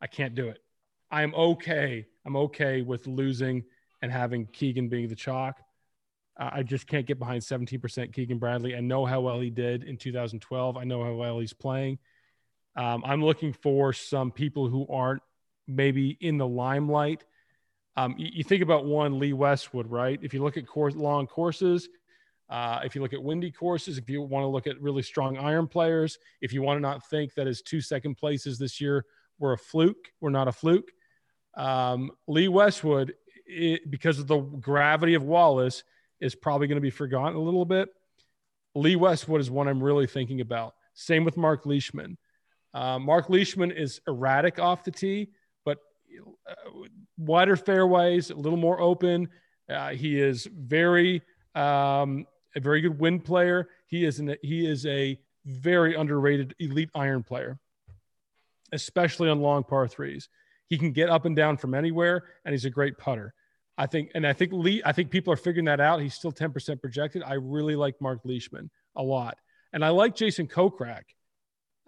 I can't do it. I'm okay. I'm okay with losing and having Keegan being the chalk. Uh, I just can't get behind 17% Keegan Bradley. I know how well he did in 2012. I know how well he's playing. Um, I'm looking for some people who aren't maybe in the limelight. Um, you, you, think about one Lee Westwood, right? If you look at course, long courses, uh, if you look at windy courses, if you want to look at really strong iron players, if you want to not think that his two second places this year were a fluke, were not a fluke, um, Lee Westwood it, because of the gravity of Wallace, is probably going to be forgotten a little bit. Lee Westwood is one I'm really thinking about. Same with Mark Leishman. Uh, Mark Leishman is erratic off the tee, but uh, wider fairways, a little more open. Uh, he is very um, a very good wind player. He is an, he is a very underrated elite iron player, especially on long par threes. He can get up and down from anywhere, and he's a great putter. I think, and I think Lee, I think people are figuring that out. He's still 10% projected. I really like Mark Leishman a lot. And I like Jason Kokrak.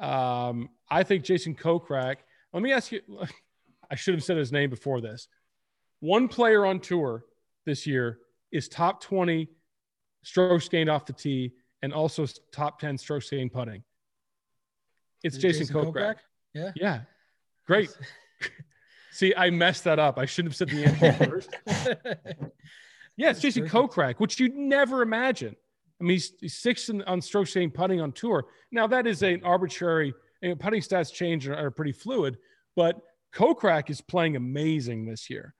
Um, I think Jason Kokrak, let me ask you, I should have said his name before this. One player on tour this year is top 20 strokes gained off the tee and also top 10 strokes gained putting. It's Jason, Jason Kokrak. Kokrak. Yeah. Yeah. Great. See, I messed that up. I shouldn't have said the answer first. yeah, it's Jason Kokrak, which you'd never imagine. I mean, he's, he's sixth in, on strokes gained putting on tour. Now, that is an arbitrary, you know, putting stats change are, are pretty fluid, but Kokrak is playing amazing this year.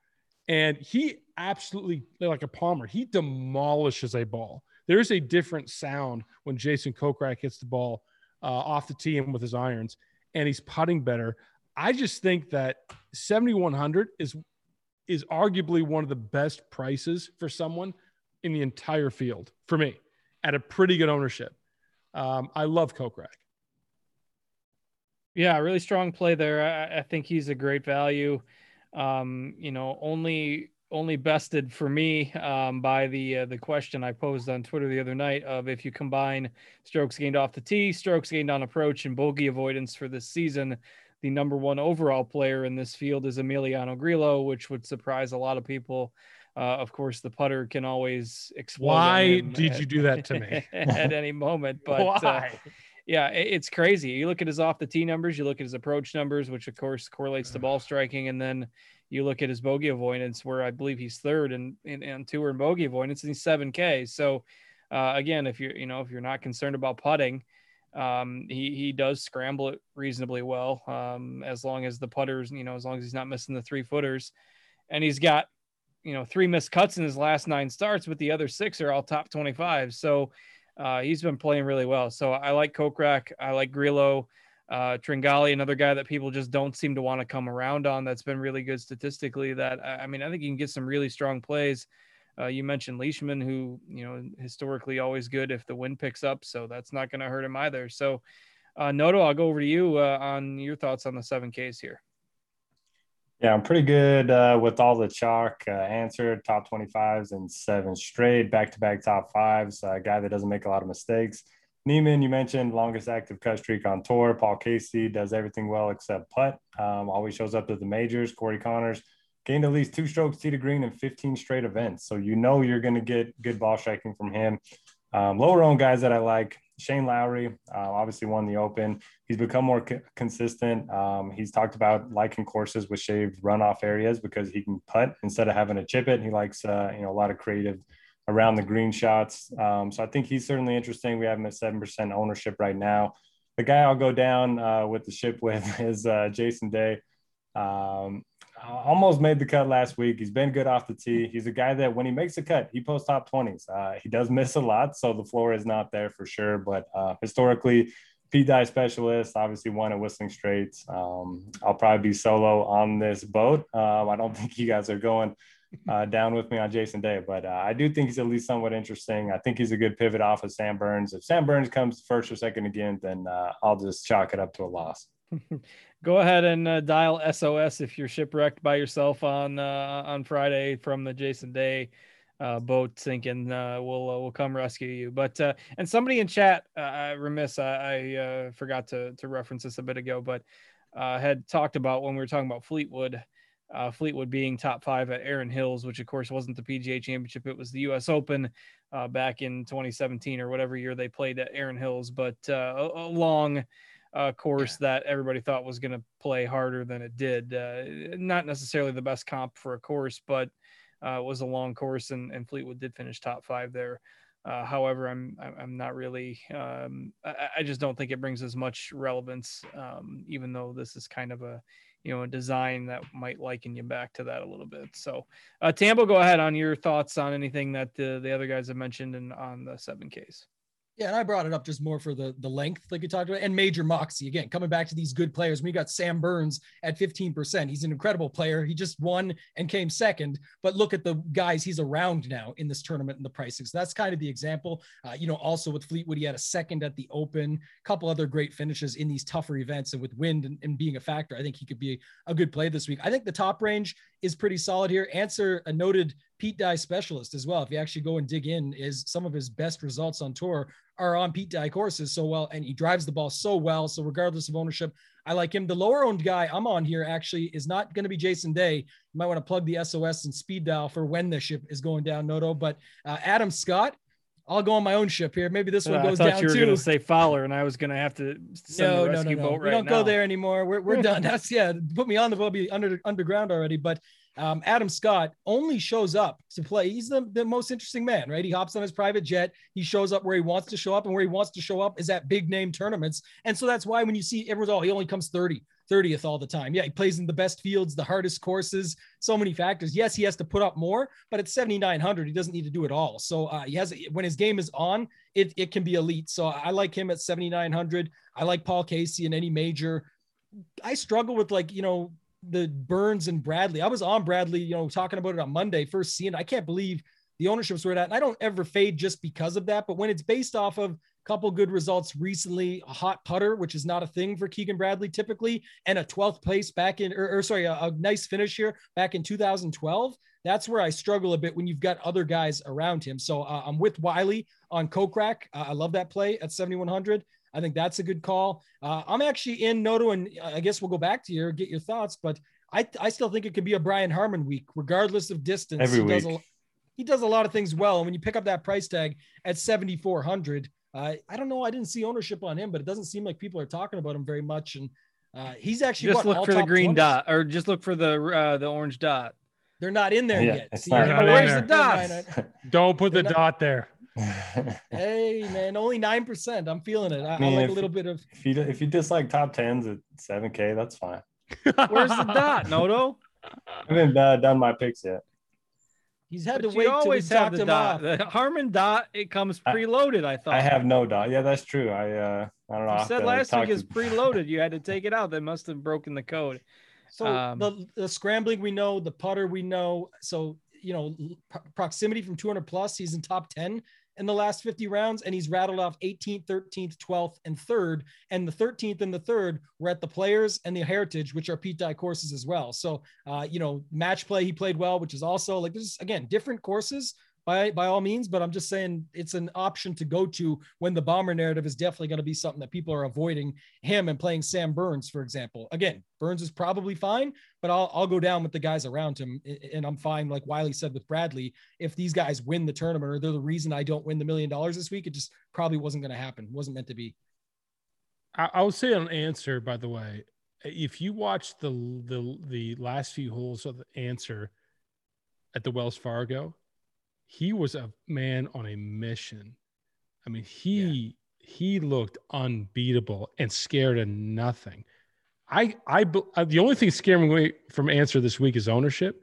And he absolutely, like a Palmer, he demolishes a ball. There's a different sound when Jason Kokrak hits the ball uh, off the tee and with his irons, and he's putting better. I just think that 7100 is is arguably one of the best prices for someone in the entire field for me at a pretty good ownership. Um, I love Kokrak. Yeah, really strong play there. I, I think he's a great value. Um, you know, only only bested for me um, by the uh, the question I posed on Twitter the other night of if you combine strokes gained off the tee, strokes gained on approach, and bogey avoidance for this season, the number one overall player in this field is Emiliano Grillo, which would surprise a lot of people. Uh, of course, the putter can always explode. Why did at, you do that to me at any moment? But uh, yeah, it's crazy. You look at his off the tee numbers, you look at his approach numbers, which of course correlates to ball striking, and then you look at his bogey avoidance, where I believe he's third in in, in tour and bogey avoidance, and he's seven K. So uh, again, if you're you know if you're not concerned about putting, um, he he does scramble it reasonably well, um, as long as the putters, you know, as long as he's not missing the three footers, and he's got you know three missed cuts in his last nine starts, but the other six are all top twenty five. So uh, he's been playing really well. So I like Kokrak. I like Grillo. Uh, Tringali, another guy that people just don't seem to want to come around on. That's been really good statistically. That I mean, I think you can get some really strong plays. Uh, you mentioned Leishman, who you know historically always good if the wind picks up, so that's not going to hurt him either. So, uh, Noto, I'll go over to you uh, on your thoughts on the seven Ks here. Yeah, I'm pretty good uh, with all the chalk uh, answered top 25s and seven straight back to back top fives. A guy that doesn't make a lot of mistakes. Niemann, you mentioned longest active cut streak on tour. Paul Casey does everything well except putt. Um, always shows up at the majors. Corey Conners gained at least two strokes tee to green in 15 straight events. So you know you're going to get good ball striking from him. Um, lower owned guys that I like Shane Lowry uh, obviously won the Open. He's become more co- consistent. Um, he's talked about liking courses with shaved runoff areas because he can putt instead of having to chip it. He likes uh, you know a lot of creative around the green shots. Um, so I think he's certainly interesting. We have him at seven percent ownership right now. The guy I'll go down uh, with the ship with is uh, Jason Day. Um, almost made the cut last week. He's been good off the tee. He's a guy that when he makes a cut, he posts top 20s. Uh, he does miss a lot, so the floor is not there for sure. But uh, historically, Pete Dye specialist, obviously won at Whistling Straits. Um, I'll probably be solo on this boat. Um, I don't think you guys are going uh, down with me on Jason Day, but uh, I do think he's at least somewhat interesting. I think he's a good pivot off of Sam Burns. If Sam Burns comes first or second again, then uh, I'll just chalk it up to a loss. go ahead and uh, dial SOS if you're shipwrecked by yourself on uh, on Friday from the Jason Day uh, boat sinking. Uh, we'll uh, we'll come rescue you. But uh, and somebody in chat, uh, remiss, I, I forgot to to reference this a bit ago, but had talked about when we were talking about Fleetwood. Fleetwood being top five at Erin Hills, which of course wasn't the PGA Championship; it was the U.S. Open back in 2017 or whatever year they played at Erin Hills. But a, a long uh, course yeah. that everybody thought was going to play harder than it did. Uh, not necessarily the best comp for a course, but uh, it was a long course, and, and Fleetwood did finish top five there. Uh, however, I'm I'm not really. Um, I, I, just don't think it brings as much relevance, um, even though this is kind of a you know a design that might liken you back to that a little bit. So, uh, Tambo, go ahead on your thoughts on anything that the, the other guys have mentioned and on the seven Ks. Yeah, and I brought it up just more for the the length, like you talked about, and Major Moxie again coming back to these good players. We got Sam Burns at 15%. He's an incredible player. He just won and came second, but look at the guys he's around now in this tournament and the pricing. So that's kind of the example. Uh, you know, also with Fleetwood, he had a second at the Open, a couple other great finishes in these tougher events, and with wind and, and being a factor, I think he could be a good play this week. I think the top range is pretty solid here. Ancer a noted Pete Dye specialist as well. If you actually go and dig in, is some of his best results on tour are on Pete Dye courses so well, and he drives the ball so well. So regardless of ownership, I like him. The lower owned guy I'm on here actually is not going to be Jason Day. You might want to plug the SOS and speed dial for when the ship is going down, Noto. But uh, Adam Scott, I'll go on my own ship here. Maybe this one uh, goes I thought down you were going to say Fowler, and I was going to have to send no, the rescue no, no, no. boat right We don't now. go there anymore. We're, we're done. That's yeah. Put me on the boat. Be under underground already. But um, Adam Scott only shows up to play. He's the, the most interesting man, right? He hops on his private jet. He shows up where he wants to show up, and where he wants to show up is at big name tournaments. And so that's why when you see everyone's, oh, he only comes 30, 30th all the time. Yeah, he plays in the best fields, the hardest courses, so many factors. Yes, he has to put up more, but at 7,900, he doesn't need to do it all. So uh, he has, when his game is on, it, it can be elite. So I like him at 7,900. I like Paul Casey in any major. I struggle with like, you know, the Burns and Bradley. I was on Bradley, you know, talking about it on Monday, first seeing. I can't believe the ownership's where it at. And I don't ever fade just because of that. But when it's based off of a couple good results recently, a hot putter, which is not a thing for Keegan Bradley typically, and a 12th place back in, or, or sorry, a, a nice finish here back in 2012. That's where I struggle a bit when you've got other guys around him. So uh, I'm with Wiley on Kokrak. Uh, I love that play at 7,100. I think that's a good call. Uh, I'm actually in Noto, and I guess we'll go back to you, get your thoughts, but I, I still think it could be a Brian Harman week, regardless of distance. Every he week. Does a, he does a lot of things well. And when you pick up that price tag at 7,400, uh, I don't know. I didn't see ownership on him, but it doesn't seem like people are talking about him very much. And uh, he's actually just what, look for the green 20s? dot or just look for the uh, the orange dot. They're not in there Yeah, yet. See, not I- in Where's there. the dot? Don't put the They're not- dot there. Hey man, only nine percent. I'm feeling it. I, I mean, like a little bit of. if you if you dislike top tens at seven K, that's fine. Where's the dot, Noto? I haven't uh, done my picks yet. He's had But to you wait till we always have talked the him dot. The Harman dot, it comes I- preloaded. I thought. I have no dot. Yeah, that's true. I uh I don't know. You said last week to- is preloaded. You had to take it out. They must have broken the code. So Um, the, the scrambling we know, the putter we know. So you know, proximity from 200 plus, he's in top 10 in the last 50 rounds, and he's rattled off 18th, 13th, 12th, and third. And the 13th and the third were at the Players and the Heritage, which are Pete Dye courses as well. So uh, you know, match play he played well, which is also like this again different courses. By, by all means, but I'm just saying it's an option to go to when the bomber narrative is definitely going to be something that people are avoiding him and playing Sam Burns, for example. Again, Burns is probably fine, but I'll, I'll go down with the guys around him. And I'm fine, like Wiley said with Bradley. If these guys win the tournament or they're the reason I don't win the million dollars this week, it just probably wasn't going to happen. wasn't meant to be. I, would say an Ancer, by the way, if you watch the the the last few holes of the Ancer at the Wells Fargo, he was a man on a mission. I mean, he he looked unbeatable and scared of nothing. I I uh, the only thing scaring me from Ancer this week is ownership,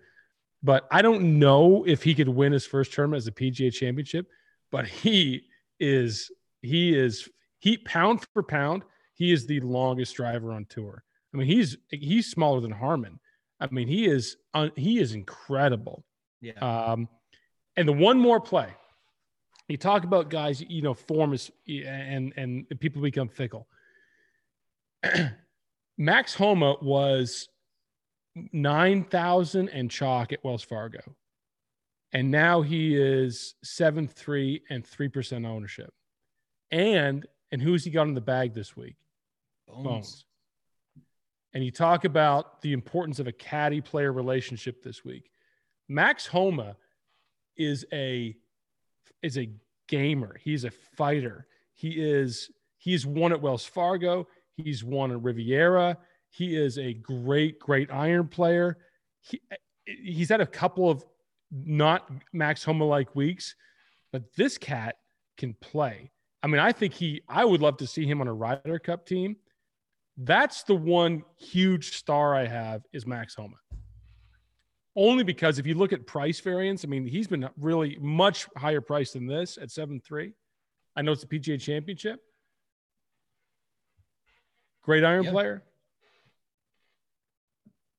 but I don't know if he could win his first tournament as a PGA Championship. But he is he is he pound for pound he is the longest driver on tour. I mean, he's he's smaller than Harman. I mean, he is un, he is incredible. Yeah. Um, and the one more play, you talk about guys, you know, form is and and people become fickle. Max Homa was nine thousand and chalk at Wells Fargo, and now he is seven three and three percent ownership. And and who's he got in the bag this week? Bones. And you talk about the importance of a caddy player relationship this week. Max Homa is a is a gamer. He's a fighter. He is he's won at Wells Fargo. He's won at Riviera. He is a great, great iron player. He, he's had a couple of not Max Homa like weeks, but this cat can play. I mean, I think he, I would love to see him on a Ryder Cup team That's the one huge star I have is Max Homa. Only because if you look at price variance, I mean, he's been really much higher priced than this at 7 3. I know it's the PGA championship. Great iron Yeah. player.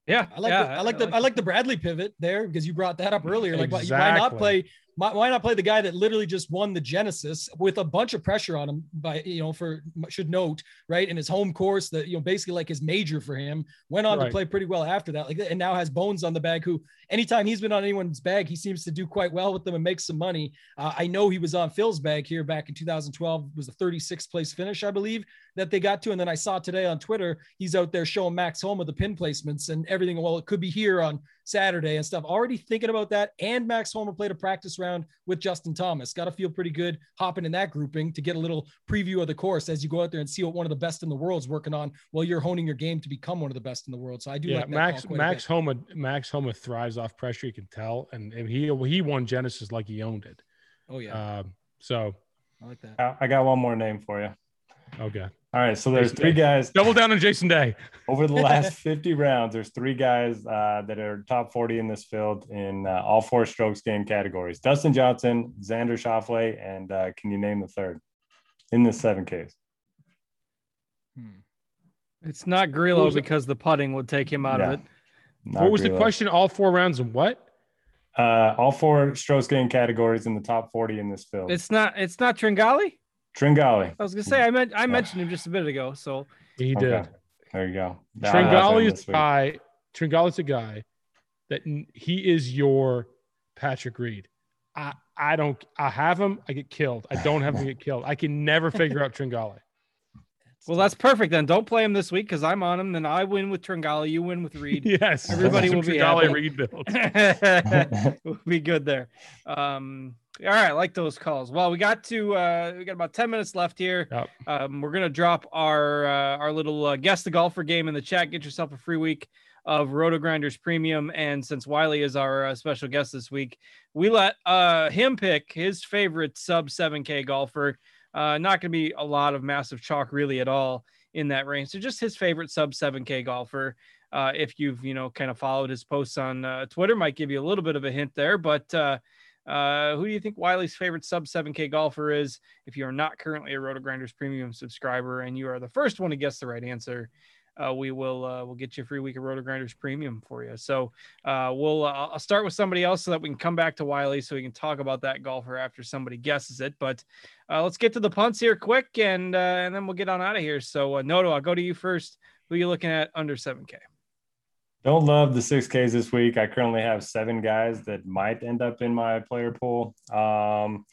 Yeah, I like yeah, the, I like the I like the Bradley pivot there because you brought that up earlier. Like why, why not play why, why not play the guy that literally just won the Genesis with a bunch of pressure on him by you know for should note right in his home course that you know basically like his major for him went on Right. to play pretty well after that like and now has bones on the bag who anytime he's been on anyone's bag he seems to do quite well with them and make some money uh, I know he was on Phil's bag here back in 2012 it was a 36th place finish I believe that they got to and then I saw today on Twitter he's out there showing Max with the pin placements and everything well it could be here on Saturday and stuff. Already thinking about that. And Max Homa played a practice round with Justin Thomas. Got to feel pretty good hopping in that grouping to get a little preview of the course as you go out there and see what one of the best in the world is working on while you're honing your game to become one of the best in the world. So I do Yeah, like that Max call Max bit. Homa Max Homa thrives off pressure. You can tell, and, and he he won Genesis like he owned it. Oh yeah, Um, so I like that. I I got one more name for you. okay, All right, so there's Jason three Day. guys double down on Jason Day. over the last 50 rounds. There's three guys uh, that are top 40 in this field in uh, all four strokes gained categories: Dustin Johnson, Xander Schauffele, and uh, can you name the third in this seven Ks? It's not Grillo because the putting would take him out Yeah. of it. Not what was the question? All four rounds and what? Uh, all four strokes gained categories in the top 40 in this field. It's not. It's not Tringali. Tringali. I was gonna say I meant I mentioned him just a bit ago. So He Okay. did. There you go. Nah, Tringali is a week. guy. Tringali's a guy that he is your Patrick Reed. I I don't. I have him. I get killed. I don't have him get killed. I can never figure out Tringali. well, that's perfect then. Don't play him this week because I'm on him. Then I win with Tringali. You win with Reed. Yes, Everybody Some will be Tringali happy. Reed build. we'll be good there. Um, all right, I like those calls. Well, we got to uh, we got about ten minutes left here. Yep. Um, we're gonna drop our uh, our little uh, guess the golfer game in the chat. Get yourself a free week of RotoGrinders Premium. And since Wiley is our uh, special guest this week, we let uh, him pick his favorite sub 7K golfer. Uh, not going to be a lot of massive chalk really at all in that range. So just his favorite sub 7K golfer. Uh, if you've you know kind of followed his posts on uh, Twitter, might give you a little bit of a hint there. But uh, uh, who do you think Wiley's favorite sub 7K golfer is? If you are not currently a RotoGrinders Premium subscriber and you are the first one to guess the right answer, uh, we will uh, we'll get you a free week of RotoGrinders Premium for you. So uh, we'll uh, I'll start with somebody else so that we can come back to Wiley so we can talk about that golfer after somebody guesses it. But uh, let's get to the punts here quick and uh, and then we'll get on out of here. So uh, Noto, I'll go to you first. Who are you looking at under 7K? Don't love the six Ks this week. I currently have seven guys that might end up in my player pool. Um,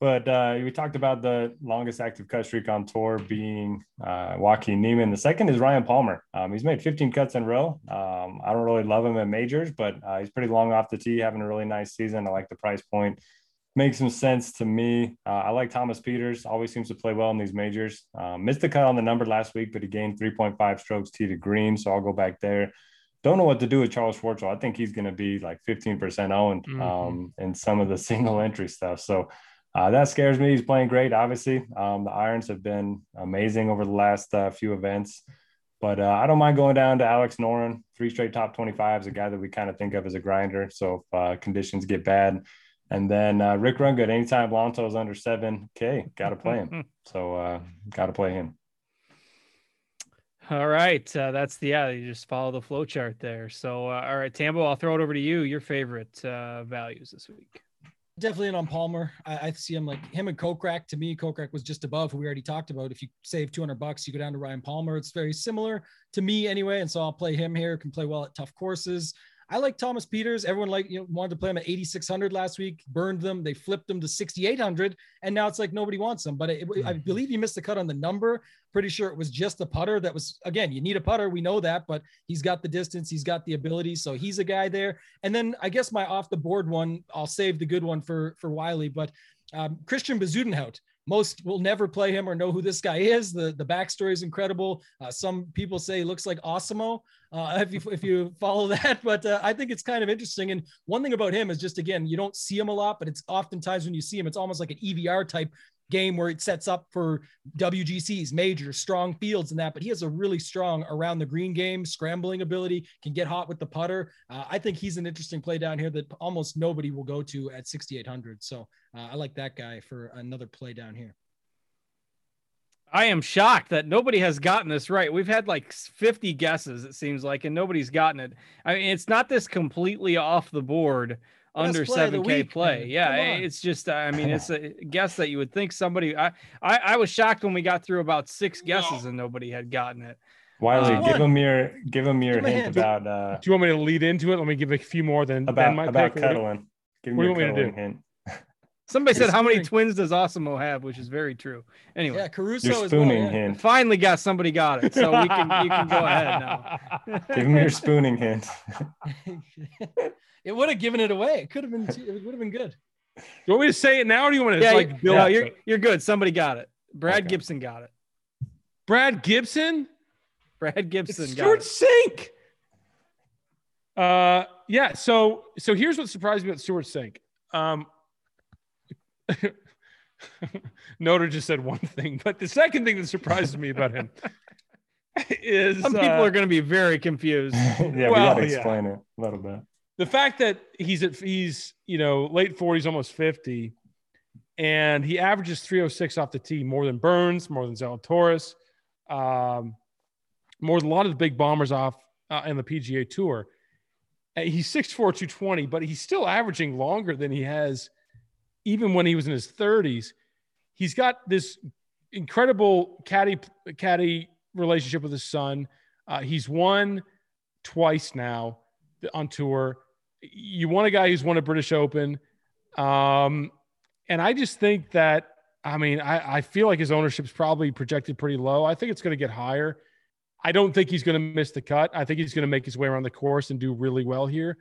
but uh, we talked about the longest active cut streak on tour being uh, Joaquin Niemann. The second is Ryan Palmer. Um, he's made 15 cuts in a row. Um, I don't really love him at majors, but uh, he's pretty long off the tee, having a really nice season. I like the price point. Makes some sense to me. Uh, I like Thomas Pieters. Always seems to play well in these majors. Um, missed the cut on the number last week, but he gained 3.5 strokes tee to green, so I'll go back there. Don't know what to do with Charles Schwartzel. I think he's going to be like 15% owned Mhm. um, in some of the single entry stuff. So uh, that scares me. He's playing great, obviously. Um, the irons have been amazing over the last uh, few events. But uh, I don't mind going down to Alex Noren, three straight top 25 is a guy that we kind of think of as a grinder. So if uh, conditions get bad. And then uh, Rick Rungood, anytime Lanto's under 7K, got to play him. So uh, got to play him. All right, uh, that's the yeah. You just follow the flow chart there. So uh, all right, Tambo, I'll throw it over to you. Your favorite uh, values this week? Definitely in on Palmer. I, I see him like him and Kokrak. To me, Kokrak was just above who we already talked about. If you save 200 bucks, you go down to Ryan Palmer. It's very similar to me anyway. And so I'll play him here. Can play well at tough courses. I like Thomas Pieters. Everyone like you know wanted to play him at 8600 last week, burned them. They flipped them to 6800, and now it's like nobody wants him. But it, I believe you missed the cut on the number. Pretty sure it was just the putter. That was again, you need a putter. We know that, but he's got the distance, he's got the ability, so he's a guy there. And then I guess my off the board one, I'll save the good one for for Wiley, but um, Christiaan Bezuidenhout. Most will never play him or know who this guy is. The the backstory is incredible. Uh, some people say he looks like Awesemo uh, if you if you follow that, but uh, I think it's kind of interesting. And one thing about him is just again, you don't see him a lot, but it's oftentimes when you see him, it's almost like an EVR type game where it sets up for WGCs, majors, strong fields, and that. But he has a really strong around the green game, scrambling ability, can get hot with the putter. Uh, I think he's an interesting play down here that almost nobody will go to at 6,800. So uh, I like that guy for another play down here. I am shocked that nobody has gotten this right. We've had like 50 guesses, it seems like, and nobody's gotten it. I mean, it's not this completely off the board under 7K week, play. Yeah, it's just, I mean, it's a guess that you would think somebody. I, I, I was shocked when we got through about six guesses and nobody had gotten it. Wiley, uh, give him your give him your hint about. Uh, do you want me to lead into it? Let me give a few more than about ben about pick. cuddling. Give him what your cuddling hint. Somebody said, "How many twins does Awesemo have?" Which is very true. Anyway, yeah, Caruso your spooning well, hint. Finally, got somebody got it, so we can you can go ahead now. Give him your spooning hint. it would have given it away. It could have been. It would have been good. Do you want me to say it now, or do you want to yeah, like build? No, you're you're good. Somebody got it. Brad okay. Gibson got it. Brad Gibson. Brad Gibson. It's Stewart Cink. Uh, yeah. So so here's what surprised me about Stewart Cink. Um, Noto just said one thing, but the second thing that surprises me about him is some people uh, are going to be very confused. yeah, well, we got to explain yeah. it a little bit. The fact that he's at he's you know late forties, almost fifty, and he averages three hundred six off the tee, more than Burns, more than Zalatoris, um, more than a lot of the big bombers off uh, in the PGA Tour. Uh, he's 6'4", 220, but he's still averaging longer than he has – even when he was in his 30s, he's got this incredible caddy caddy relationship with his son. Uh, he's won twice now on tour. You want a guy who's won a British Open, um, and I just think that I mean I, I feel like his ownership's probably projected pretty low. I think it's going to get higher. I don't think he's going to miss the cut. I think he's going to make his way around the course and do really well here.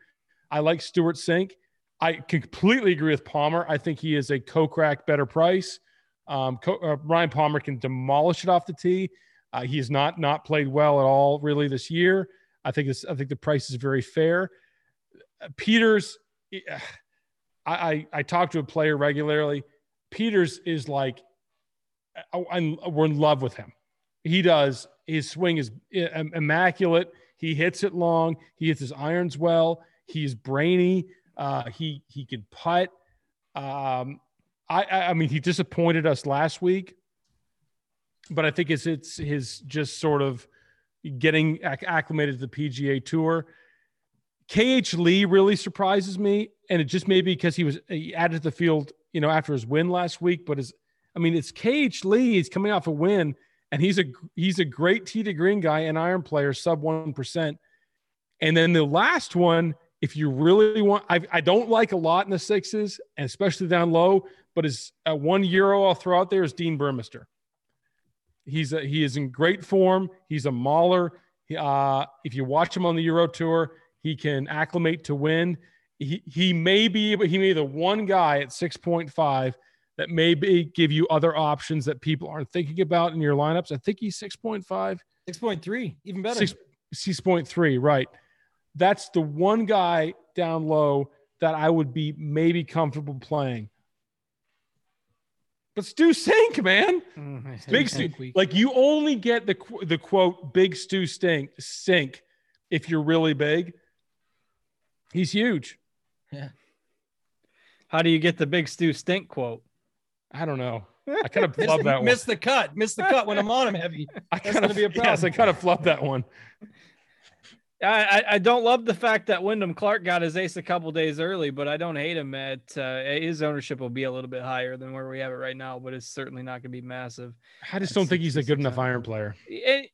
I like Stewart Cink. I completely agree with Palmer. I think he is a Kokrak better price. Um, uh, Ryan Palmer can demolish it off the tee. Uh, he has not not played well at all really this year. I think this. I think the price is very fair. Uh, Pieters, I, I I talk to a player regularly. Pieters is like, I'm, we're in love with him. He does. His swing is immaculate. He hits it long. He hits his irons well. He's brainy. Uh, he he can putt. Um, I I mean he disappointed us last week, but I think it's it's his just sort of getting acclimated to the PGA Tour. KH Lee really surprises me, and it just may be because he was he added to the field, you know, after his win last week. But as I mean, it's KH Lee. He's coming off a win, and he's a he's a great tee to green guy, and iron player, sub one percent. And then the last one if you really want, I, I don't like a lot in the sixes, and especially down low. But as uh, one euro I'll throw out there is Dean Burmester. He's a, he is in great form. He's a mauler. Uh, if you watch him on the Euro Tour, he can acclimate to win. He he may be but he may be the one guy at six point five that may be, give you other options that people aren't thinking about in your lineups. I think he's six point five. 6.3, even better. 6, 6.3, right that's the one guy down low that I would be maybe comfortable playing. But Stu Cink, man, mm, big Stu. Like you only get the the quote big Stu stink sink if you're really big. He's huge. Yeah. How do you get the big Stu stink quote? I don't know. I kind of love that one. Miss the cut. Miss the cut when I'm on him heavy. That's I kind of be a problem. Yes, I kind of flubbed that one. I, I don't love the fact that Wyndham Clark got his ace a couple days early, but I don't hate him at uh, his ownership will be a little bit higher than where we have it right now, but it's certainly not going to be massive. I just don't think he's a good enough iron player. It,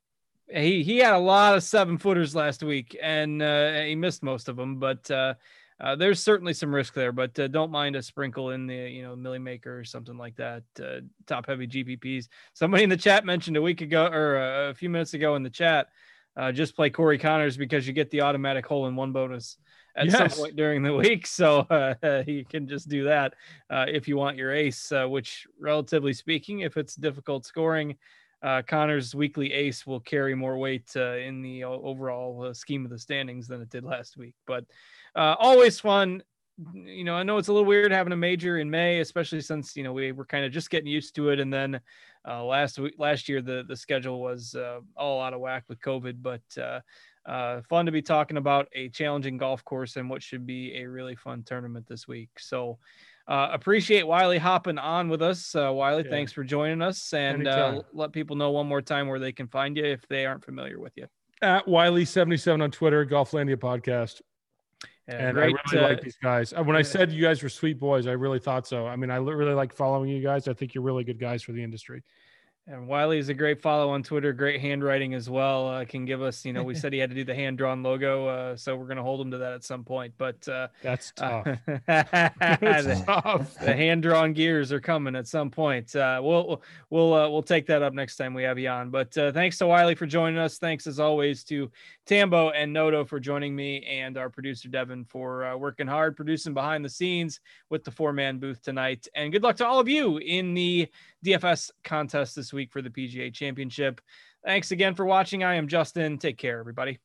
he he had a lot of seven footers last week, and uh, he missed most of them, but uh, uh, there's certainly some risk there. But uh, don't mind a sprinkle in the you know Milly Maker or something like that. Uh, top heavy GPPs. Somebody in the chat mentioned a week ago or a few minutes ago in the chat uh, just play Corey Conners because you get the automatic hole in one bonus at yes. some point during the week. So uh, you can just do that uh, if you want your ace, uh, which, relatively speaking, if it's difficult scoring, uh, Conners' weekly ace will carry more weight uh, in the overall scheme of the standings than it did last week. But always fun. You know, I know it's a little weird having a major in May, especially since you know we were kind of just getting used to it, and then uh, last week, last year, the the schedule was uh, all out of whack with COVID. But uh, uh, fun to be talking about a challenging golf course and what should be a really fun tournament this week. So. Uh, appreciate Wiley hopping on with us. Uh, Wiley, Yeah. thanks for joining us, and uh, let people know one more time where they can find you if they aren't familiar with you. At Wiley77 on Twitter, Golflandia podcast. Yeah, and great, I really uh, like these guys. Uh, When I said you guys were sweet boys, I really thought so. I mean, I really like following you guys. I think you're really good guys for the industry. And Wiley is a great follow on Twitter, great handwriting as well. Uh, can give us, you know, we said he had to do the hand drawn logo, uh, so we're going to hold him to that at some point. But uh, That's tough. uh, That's the, tough. the hand drawn gears are coming at some point. Uh, we'll we'll uh, we'll take that up next time we have you on. But uh, thanks to Wiley for joining us. Thanks as always to Tambo and Noto for joining me, and our producer Devin for uh, working hard, producing behind the scenes with the four man booth tonight. And good luck to all of you in the DFS contest this week for the PGA Championship. Thanks again for watching. I am Justin. Take care, everybody.